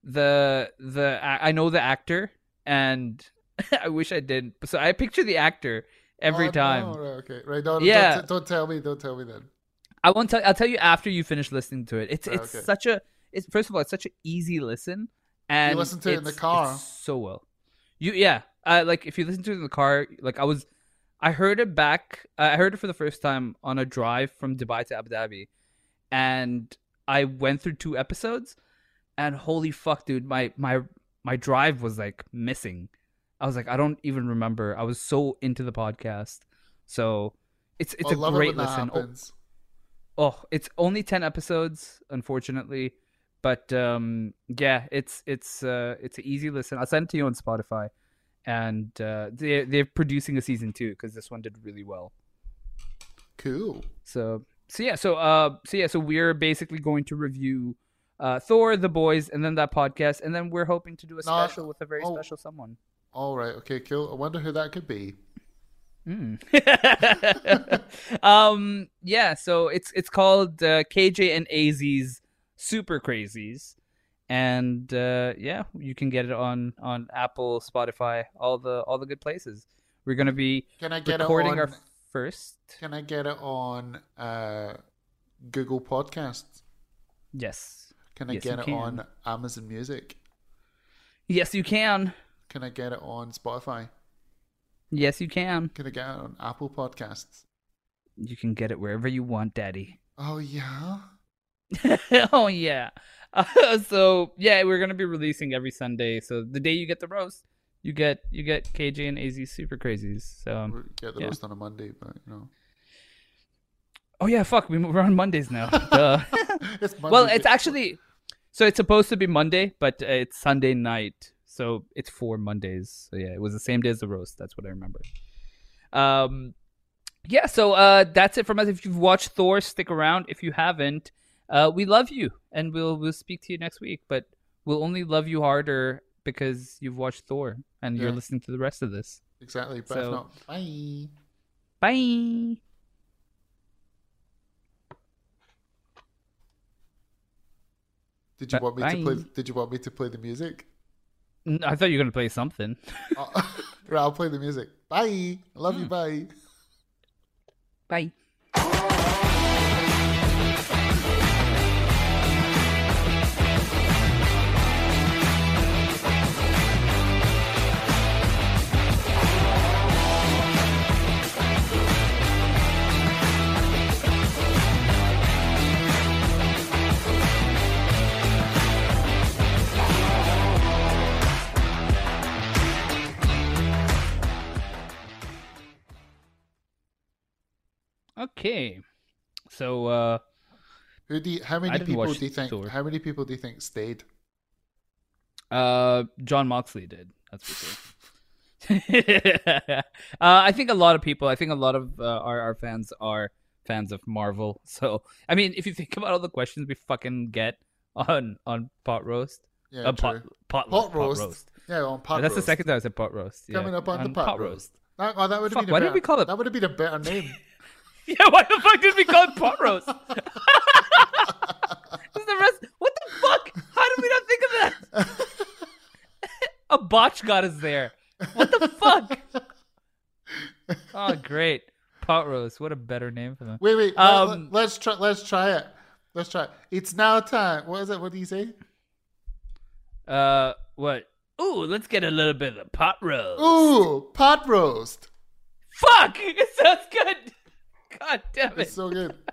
Speaker 4: the the I I know the actor, and I wish I didn't. So I picture the actor every
Speaker 5: Oh,
Speaker 4: time.
Speaker 5: No, okay, right. No,
Speaker 4: Yeah.
Speaker 5: Don't, don't tell me. Don't tell me then.
Speaker 4: I won't tell. I'll tell you after you finish listening to it. It's
Speaker 5: Right,
Speaker 4: it's
Speaker 5: okay.
Speaker 4: such a. It's first of all, it's such an easy listen, and
Speaker 5: listen to it in the car?
Speaker 4: so well. You yeah, uh, like if you listen to it in the car, like I was, I heard it back. I heard it for the first time on a drive from Dubai to Abu Dhabi, and I went through two episodes, and holy fuck, dude, my my my drive was like missing. I was like, I don't even remember. I was so into the podcast, so it's it's
Speaker 5: I
Speaker 4: a great
Speaker 5: it
Speaker 4: listen. Oh. Oh, it's only 10 episodes, unfortunately. But um yeah, it's it's uh it's an easy listen. I'll send it to you on Spotify. And uh they they're producing a season 2 cuz this one did really well.
Speaker 5: Cool.
Speaker 4: So so yeah, so uh so yeah, so we're basically going to review uh Thor, The Boys and then that podcast and then we're hoping to do a
Speaker 5: No,
Speaker 4: special with a very
Speaker 5: oh.
Speaker 4: special someone.
Speaker 5: All right. Okay. Cool. I wonder who that could be.
Speaker 4: um yeah so it's it's called uh, kj and az's super crazies and uh yeah you can get it on on apple spotify all the all the good places we're gonna be
Speaker 5: Can I get
Speaker 4: recording
Speaker 5: it
Speaker 4: our first
Speaker 5: Can I get it on uh, Google Podcasts?
Speaker 4: yes
Speaker 5: Can I
Speaker 4: Yes,
Speaker 5: get it
Speaker 4: can.
Speaker 5: on Amazon Music?
Speaker 4: yes you can
Speaker 5: Can I get it on Spotify?
Speaker 4: yes you can
Speaker 5: Can I get it on Apple Podcasts?
Speaker 4: you can get it wherever you want daddy
Speaker 5: Oh yeah.
Speaker 4: oh yeah uh, so yeah we're gonna be releasing every sunday. So the day you get the roast you get you get kj and az super crazies. So um,
Speaker 5: We'll get the
Speaker 4: yeah.
Speaker 5: roast on a Monday, but you know.
Speaker 4: oh yeah fuck we, we're on mondays now.
Speaker 5: It's
Speaker 4: well
Speaker 5: Monday.
Speaker 4: it's actually so it's supposed to be monday but uh, it's sunday night. So it's four mondays. So yeah it was the same day as the roast. That's what i remember. Um yeah so uh that's it from us. If you've watched thor stick around. If you haven't uh we love you and we'll we'll speak to you next week but we'll only love you harder because you've watched thor and you're listening to the rest of this
Speaker 5: exactly. But
Speaker 4: so-
Speaker 5: if not, bye.
Speaker 4: bye
Speaker 5: Did you want me to play?
Speaker 4: bye.
Speaker 5: Did you want me to play the music?
Speaker 4: I thought you were gonna play something
Speaker 5: right, I'll play the music. Bye. I love
Speaker 4: Hmm.
Speaker 5: you. Bye.
Speaker 4: bye okay so uh
Speaker 5: Who do you, how many people do you think?
Speaker 4: Thor.
Speaker 5: How many people do you think stayed?
Speaker 4: Uh, Jon Moxley did. That's for sure. uh, I think a lot of people. I think a lot of uh, our our fans are fans of Marvel. So I mean, if you think about all the questions we fucking get on on pot roast,
Speaker 5: Yeah,
Speaker 4: uh, pot,
Speaker 5: true.
Speaker 4: pot
Speaker 5: Pot
Speaker 4: pot
Speaker 5: roast. Yeah, on pot Roast.
Speaker 4: That's the second time I said pot roast. Yeah.
Speaker 5: Coming up on, the pot, roast. That, oh, that would have been
Speaker 4: why did
Speaker 5: better,
Speaker 4: we call it-
Speaker 5: That would have been a better name.
Speaker 4: Yeah, why the fuck did we call it pot roast? This is the rest. What the fuck? How did we not think of that? a botch got us there. What the fuck? Oh, great. pot roast. What a better name for them.
Speaker 5: Wait, wait.
Speaker 4: Um,
Speaker 5: let, us try. Let's try it. Let's try. It. It's now time. What is it? What do you say?
Speaker 4: Uh, what? Ooh, let's get a little bit of pot roast.
Speaker 5: Ooh, pot roast.
Speaker 4: Fuck! It sounds good. God damn it.
Speaker 5: It's so good.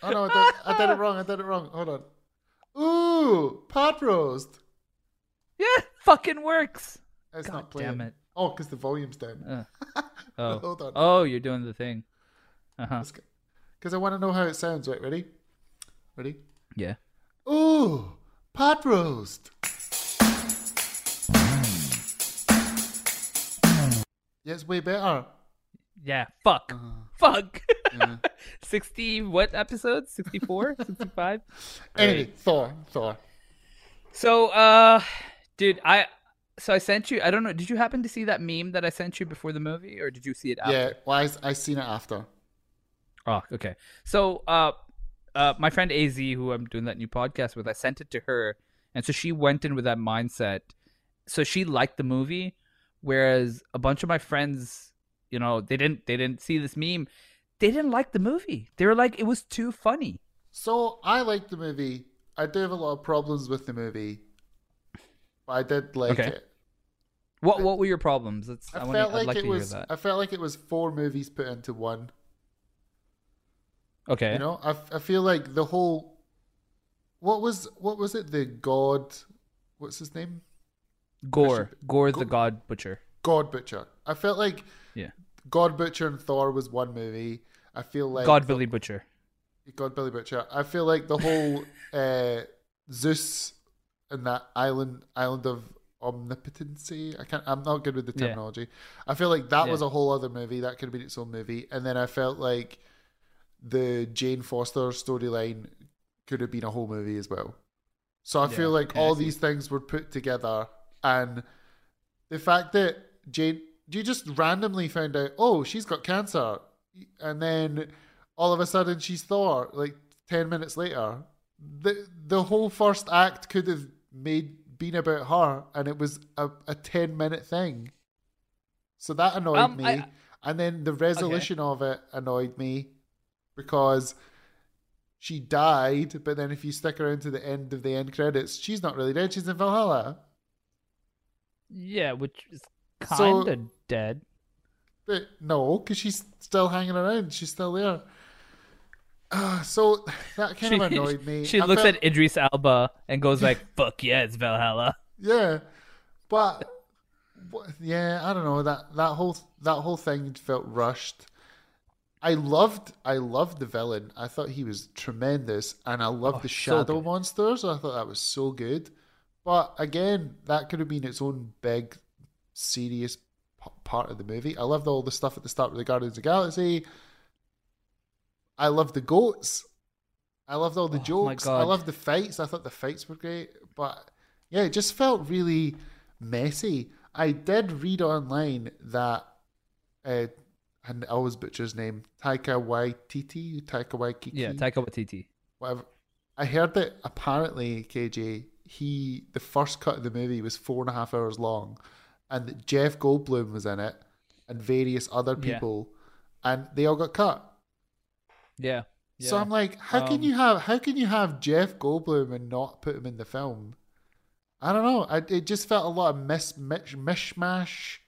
Speaker 5: Oh no, I did, I did it wrong. I did it wrong. Hold on. Ooh, pot roast.
Speaker 4: Yeah, fucking works.
Speaker 5: It's
Speaker 4: God
Speaker 5: not playing.
Speaker 4: damn it.
Speaker 5: Oh, because the volume's down.
Speaker 4: Uh, oh.
Speaker 5: Hold on.
Speaker 4: Oh, you're doing the thing. Uh huh.
Speaker 5: Because I want to know how it sounds. Right, ready? Ready?
Speaker 4: Yeah.
Speaker 5: Ooh, pot roast. Yeah, it's way better.
Speaker 4: Yeah. Fuck.
Speaker 5: Uh-huh.
Speaker 4: Fuck. 60 what episodes? 64? 65?
Speaker 5: Anyway, Thor, Thor.
Speaker 4: So, uh, dude, I so I sent you. I don't know. Did you happen to see that meme that I sent you before the movie, or did you see it after?
Speaker 5: Yeah, well, I, I seen it after.
Speaker 4: Oh, okay. So, uh, uh, my friend Az, who I'm doing that new podcast with, I sent it to her, and so she went in with that mindset. So she liked the movie, whereas a bunch of my friends, you know, they didn't. They didn't see this meme. They didn't like the movie. They were like, it was too funny.
Speaker 5: So I liked the movie. I do have a lot of problems with the movie, but I did like
Speaker 4: Okay.
Speaker 5: it.
Speaker 4: What What were your problems? Let's. I,
Speaker 5: I,
Speaker 4: wanna,
Speaker 5: felt like,
Speaker 4: like
Speaker 5: it was. I felt like it was four movies put into one.
Speaker 4: Okay.
Speaker 5: You know, I, I feel like the whole. What was what was it? The God, what's his name?
Speaker 4: Gorr. Gorr the God Butcher.
Speaker 5: God Butcher. I felt like
Speaker 4: Yeah.
Speaker 5: God Butcher and Thor was one movie. I feel like
Speaker 4: God
Speaker 5: the-
Speaker 4: Billy Butcher.
Speaker 5: God Billy Butcher. I feel like the whole uh, Zeus and that island island of omnipotency. I can't. I'm not good with the
Speaker 4: Yeah.
Speaker 5: terminology. I feel like that
Speaker 4: Yeah.
Speaker 5: was a whole other movie. That could have been its own movie. And then I felt like the Jane Foster storyline could have been a whole movie as well. So I
Speaker 4: Yeah,
Speaker 5: feel like all these things were put together, and the fact that Jane, you just randomly found out, oh, she's got cancer, and then all of a sudden she's Thor. Like ten minutes later, the the whole first act could have made been about her, and it was a, a ten minute thing. So that annoyed
Speaker 4: Um,
Speaker 5: me,
Speaker 4: I-
Speaker 5: and then the resolution of it annoyed me because she died. But then if you stick around to the end of the end credits, she's not really dead. She's in Valhalla.
Speaker 4: Yeah, which is kind of dead.
Speaker 5: But no, because she's still hanging around. She's still there. Uh, so that kind of annoyed me.
Speaker 4: She
Speaker 5: I
Speaker 4: looks
Speaker 5: felt-
Speaker 4: at Idris Elba and goes like, "Fuck yeah, it's Valhalla."
Speaker 5: Yeah, but yeah, I don't know that that whole that whole thing felt rushed. I loved I loved the villain. I thought he was tremendous, and I loved
Speaker 4: Oh,
Speaker 5: the
Speaker 4: so
Speaker 5: shadow
Speaker 4: good.
Speaker 5: monsters. I thought that was so good. But again, that could have been its own big, serious part of the movie. I loved all the stuff at the start with the Guardians of the Galaxy. I loved the goats. I loved all the
Speaker 4: Oh
Speaker 5: jokes. I loved the fights. I thought the fights were great. But yeah, it just felt really messy. I did read online that, uh, and I always butcher his name, Taika Waititi, Taika Waititi,
Speaker 4: Yeah, Taika Waititi.
Speaker 5: whatever. I heard that apparently KJ he the first cut of the movie was four and a half hours long, and that Jeff Goldblum was in it, and various other
Speaker 4: Yeah.
Speaker 5: people, and they all got cut.
Speaker 4: Yeah.
Speaker 5: So. I'm like, how can
Speaker 4: Um,
Speaker 5: you have how can you have Jeff Goldblum and not put him in the film? I don't know. I, it just felt a lot of miss, mish, mishmash.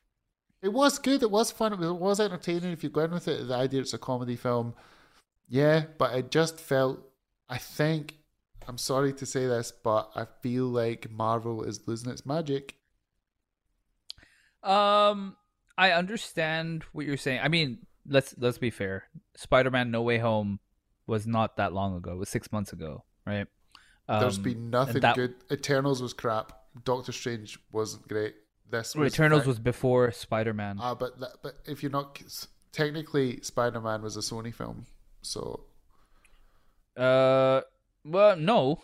Speaker 5: It was good. It was fun. It was, it was entertaining. If you're going with it, the idea it's a comedy film, yeah. But it just felt. I think. I'm sorry to say this, but I feel like Marvel is losing its magic.
Speaker 4: Um, I understand what you're saying. I mean, let's let's be fair. Spider-Man: No Way Home was not that long ago. It was six months ago, right?
Speaker 5: There's been nothing
Speaker 4: that-
Speaker 5: good. Eternals was crap. Doctor Strange wasn't great. This was
Speaker 4: Eternals was before Spider-Man.
Speaker 5: Ah, but that, but if you're not technically, Spider Man was a Sony film, so
Speaker 4: Uh, well, no,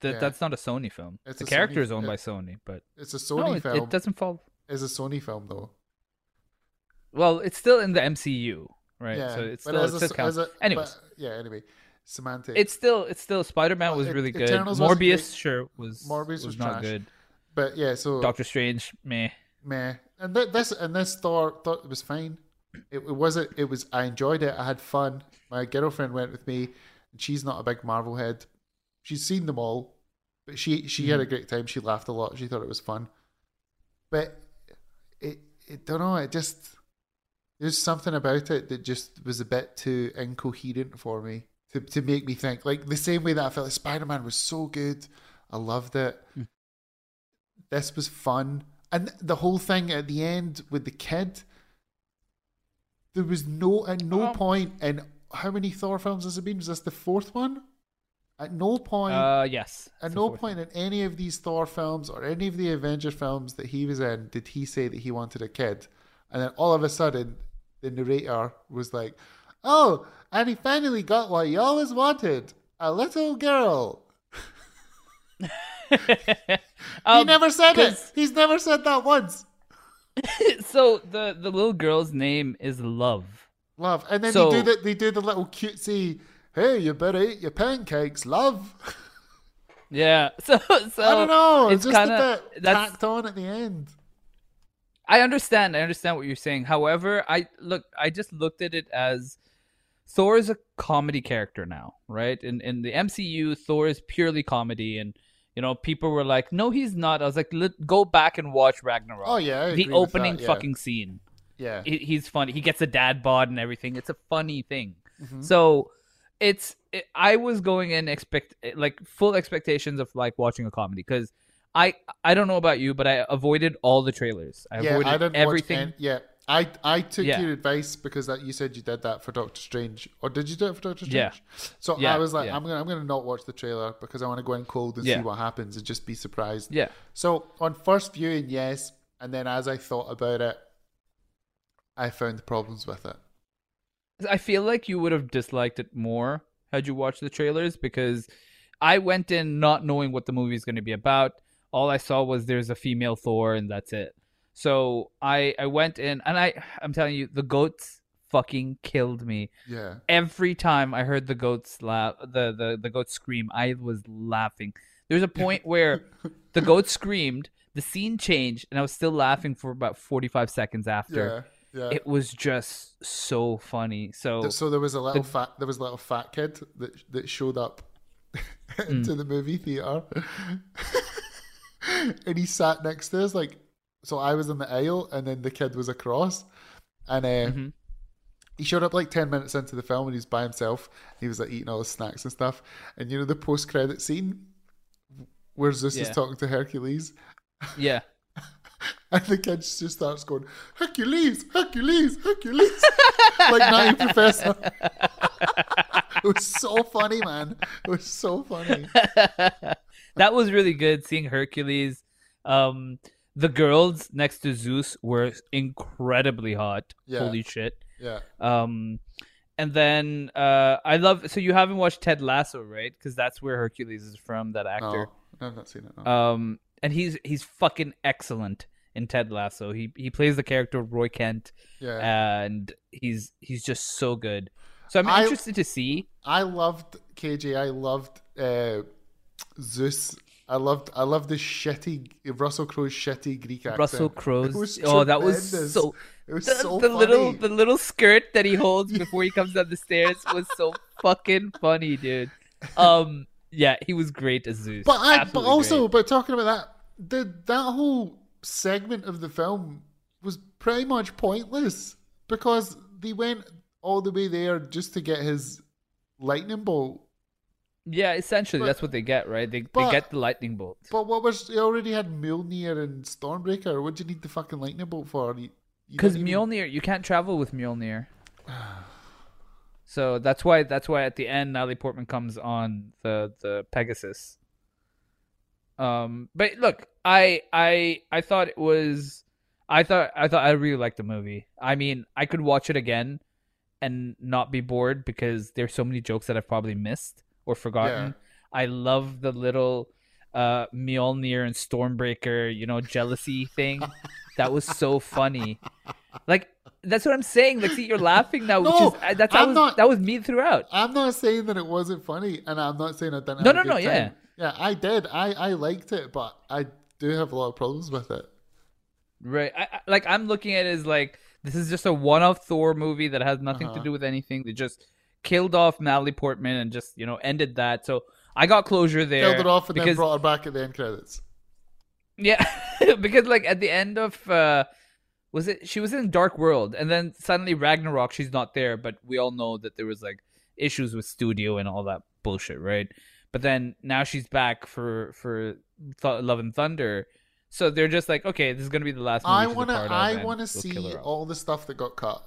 Speaker 4: that
Speaker 5: Yeah.
Speaker 4: that's not a Sony film.
Speaker 5: It's
Speaker 4: the character
Speaker 5: Sony-
Speaker 4: is owned
Speaker 5: it-
Speaker 4: by Sony, but
Speaker 5: it's a
Speaker 4: no,
Speaker 5: Sony
Speaker 4: it,
Speaker 5: film.
Speaker 4: it doesn't fall.
Speaker 5: It's a Sony film though.
Speaker 4: Well, it's still in the MCU, right?
Speaker 5: Yeah,
Speaker 4: so it's still, it
Speaker 5: a,
Speaker 4: still counts.
Speaker 5: a,
Speaker 4: Anyways,
Speaker 5: yeah. Anyway, semantic.
Speaker 4: it's still it's still Spider-Man
Speaker 5: Well,
Speaker 4: was
Speaker 5: it-
Speaker 4: really good.
Speaker 5: Eternals
Speaker 4: Morbius, sure, was
Speaker 5: Morbius
Speaker 4: was,
Speaker 5: was
Speaker 4: not good.
Speaker 5: but yeah. So
Speaker 4: Doctor Strange, meh.
Speaker 5: meh. And th- this and this Thor thought it was fine. it, it wasn't. It was. I enjoyed it. I had fun. My girlfriend went with me, and she's not a big Marvel head. She's seen them all, but she she had a mm-hmm. great time. She laughed a lot. She thought it was fun. But it, it don't know. It just there's something about it that just was a bit too incoherent for me to to make me think. Like the same way that I felt like Spider Man was so good. I loved it. Hmm. This was fun. And the whole thing at the end with the kid, there was no at no
Speaker 4: Oh.
Speaker 5: point in how many Thor films has it been? Was this the fourth one? At no point
Speaker 4: Uh, yes.
Speaker 5: at no point in any of these Thor films or any of the Avenger films that he was in did he say that he wanted a kid. And then all of a sudden, the narrator was like, Oh, and he finally got what he always wanted a little girl. he
Speaker 4: Um,
Speaker 5: never said it. He's never said that once.
Speaker 4: so the the little girl's name is Love.
Speaker 5: Love. And then
Speaker 4: So-
Speaker 5: they do the they do the little cutesy, hey, you better eat your pancakes, love.
Speaker 4: Yeah. So so
Speaker 5: I don't know. It's
Speaker 4: It's
Speaker 5: just
Speaker 4: kind
Speaker 5: a
Speaker 4: of
Speaker 5: bit
Speaker 4: that's
Speaker 5: tacked on at the end.
Speaker 4: I understand. I understand what you're saying. However, I look. I just looked at it as Thor is a comedy character now, right? In in the MCU, Thor is purely comedy, and you know people were like, "No, he's not." I was like, Let, "Go back and watch Ragnarok."
Speaker 5: Oh, yeah,
Speaker 4: the opening
Speaker 5: that, yeah.
Speaker 4: fucking scene.
Speaker 5: Yeah.
Speaker 4: He- he's funny. He gets a dad bod and everything. It's a funny thing.
Speaker 5: Mm-hmm.
Speaker 4: So it's it, I was going in expect like full expectations of like watching a comedy because I I don't know about you, but I avoided all the trailers. I
Speaker 5: yeah,
Speaker 4: avoided
Speaker 5: I didn't
Speaker 4: everything.
Speaker 5: Watch any, yeah, I I took
Speaker 4: Yeah.
Speaker 5: your advice because that you said you did that for Doctor Strange, or did you do it for Doctor Strange?
Speaker 4: Yeah.
Speaker 5: So
Speaker 4: Yeah,
Speaker 5: I was like,
Speaker 4: yeah.
Speaker 5: I'm gonna I'm gonna not watch the trailer because I want to go in cold and see what happens and just be surprised.
Speaker 4: Yeah.
Speaker 5: So on first viewing, yes, and then as I thought about it, I found problems with it.
Speaker 4: I feel like you would have disliked it more had you watched the trailers because I went in not knowing what the movie is going to be about. All I saw was there's a female Thor and that's it. So I I went in and I I'm telling you the goats fucking killed me.
Speaker 5: Yeah.
Speaker 4: Every time I heard the goats laugh the the the goats scream, I was laughing. There's a point where the goat screamed, the scene changed and I was still laughing for about 45 seconds after.
Speaker 5: Yeah. Yeah.
Speaker 4: It was just so funny. So
Speaker 5: so there was a little
Speaker 4: the-
Speaker 5: fat there was a little fat kid that that showed up
Speaker 4: Hmm.
Speaker 5: into the movie theater and he sat next to us like so I was in the aisle and then the kid was across and uh,
Speaker 4: Mm-hmm.
Speaker 5: he showed up like 10 minutes into the film and he was by himself he was like eating all his snacks and stuff and you know the post credit scene where Zeus is talking to Hercules
Speaker 4: yeah.
Speaker 5: And the kid just starts going, Hercules, Hercules, Hercules. like Nutty Professor. it was so funny, man. It was so funny.
Speaker 4: that was really good seeing Hercules. Um, the girls next to Zeus were incredibly hot.
Speaker 5: Yeah.
Speaker 4: Holy shit.
Speaker 5: Yeah.
Speaker 4: Um, and then uh, I love. So you haven't watched Ted Lasso, right? Because that's where Hercules is from. That actor.
Speaker 5: No, I've not seen it. No.
Speaker 4: Um, and he's he's fucking excellent in Ted Lasso. He he plays the character of Roy Kent.
Speaker 5: Yeah.
Speaker 4: And he's he's just so good. So I'm
Speaker 5: I-
Speaker 4: interested to see.
Speaker 5: I loved KJ. I loved uh, Zeus. I loved I loved the shitty Russell Crowe's shitty Greek accent.
Speaker 4: Russell Crowe's. Oh, that was so.
Speaker 5: It was
Speaker 4: the,
Speaker 5: so
Speaker 4: the
Speaker 5: funny.
Speaker 4: little the little skirt that he holds before he comes down the stairs was so fucking funny, dude. Um, yeah, he was great as Zeus.
Speaker 5: But I, but also,
Speaker 4: great.
Speaker 5: but talking about that, the that whole segment of the film was pretty much pointless because they went all the way there just to get his lightning bolt.
Speaker 4: yeah, essentially
Speaker 5: but-
Speaker 4: that's what they get, right? They
Speaker 5: but-
Speaker 4: they get the lightning bolt.
Speaker 5: But what was you already had Mjolnir and Stormbreaker? What do you need the fucking lightning bolt for?
Speaker 4: Because
Speaker 5: didn't even-
Speaker 4: Mjolnir, you can't travel with Mjolnir. So that's why that's why at the end Natalie Portman comes on the the Pegasus. Um, but look, I I I thought it was, I thought I thought I really liked the movie. I mean, I could watch it again, and not be bored because there's so many jokes that I've probably missed or forgotten. I love the little uh Mjolnir and Stormbreaker, you know, jealousy thing. that was so funny. Like that's what I'm saying. Like, see, you're laughing now,
Speaker 5: No,
Speaker 4: which is uh, that's that
Speaker 5: I'm
Speaker 4: was
Speaker 5: not-
Speaker 4: that was me throughout.
Speaker 5: I'm not saying that it wasn't funny, and I'm not saying I didn't.
Speaker 4: No, no, no,
Speaker 5: time.
Speaker 4: yeah.
Speaker 5: yeah, I did. I I liked it, but I do have a lot of problems with it.
Speaker 4: Right. I, I- like I'm looking at it as like This is just a one-off Thor movie that has nothing
Speaker 5: Uh-huh.
Speaker 4: to do with anything. They just killed off Natalie Portman and just you know ended that. So I got closure there.
Speaker 5: Killed it off and then brought her back at the end credits.
Speaker 4: yeah, because like at the end of uh was it she was in Dark World and then suddenly Ragnarok she's not there, but we all know that there was like issues with studio and all that bullshit, right? But then now she's back for for Th- Love and Thunder. So they're just like, okay, this is gonna be the last movie
Speaker 5: I wanna, I wanna
Speaker 4: we'll
Speaker 5: see all the stuff that got cut.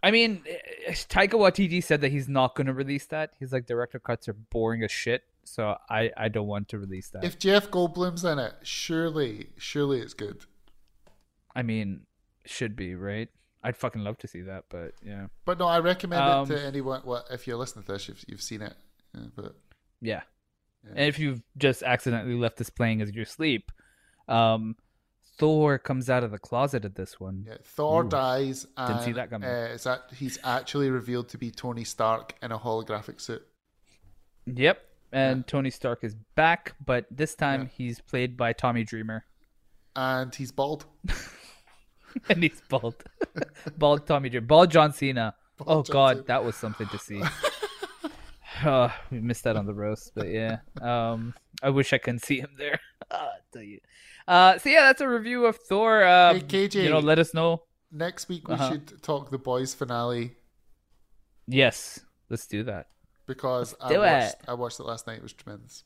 Speaker 4: I mean, eh, Taika Waititi said that he's not going to release that. He's like, director cuts are boring as shit, so I I don't want to release that.
Speaker 5: If Jeff Goldblum's in it, surely, surely it's good.
Speaker 4: I mean, should be right. I'd fucking love to see that, but yeah,
Speaker 5: But no, I recommend
Speaker 4: Um,
Speaker 5: it to anyone. Well, if you're listening to this, you've, you've seen it. Yeah, but
Speaker 4: yeah. And if you've just accidentally left this playing as your sleep, um, Thor comes out of the closet at this one.
Speaker 5: yeah, Thor
Speaker 4: Ooh.
Speaker 5: dies, and
Speaker 4: Didn't see that coming.
Speaker 5: Uh, it's act- he's actually revealed to be Tony Stark in a holographic suit.
Speaker 4: Yep. And Tony Stark is back, but this time he's played by Tommy Dreamer.
Speaker 5: and he's bald.
Speaker 4: and he's bald. bald Tommy Dreamer. Bald John Cena. oh
Speaker 5: John
Speaker 4: god,
Speaker 5: Cena.
Speaker 4: that was something to see. oh, we missed that on the roast, but yeah. Um I wish I can see him there. I tell you. Uh so yeah, that's a review of Thor. Uh
Speaker 5: Hey, KJ.
Speaker 4: you know, let us know.
Speaker 5: Next week we
Speaker 4: Uh-huh.
Speaker 5: should talk the boys finale
Speaker 4: Yes, let's do that.
Speaker 5: because I watched,
Speaker 4: it.
Speaker 5: I watched it last night. It was tremendous.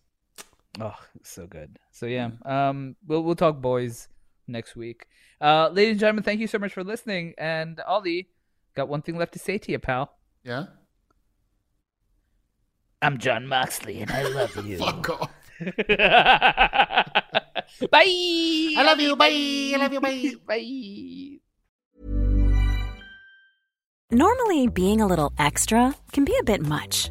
Speaker 4: Oh, so good. So yeah, um, we'll we'll talk boys next week. Uh, ladies and gentlemen, thank you so much for listening. And Ollie, got one thing left to say to you, pal.
Speaker 5: Yeah.
Speaker 4: I'm Jon Moxley, and I love you.
Speaker 5: Fuck off.
Speaker 4: bye.
Speaker 6: I love you. Bye. I love you. Bye.
Speaker 4: Bye.
Speaker 9: Normally, being a little extra can be a bit much,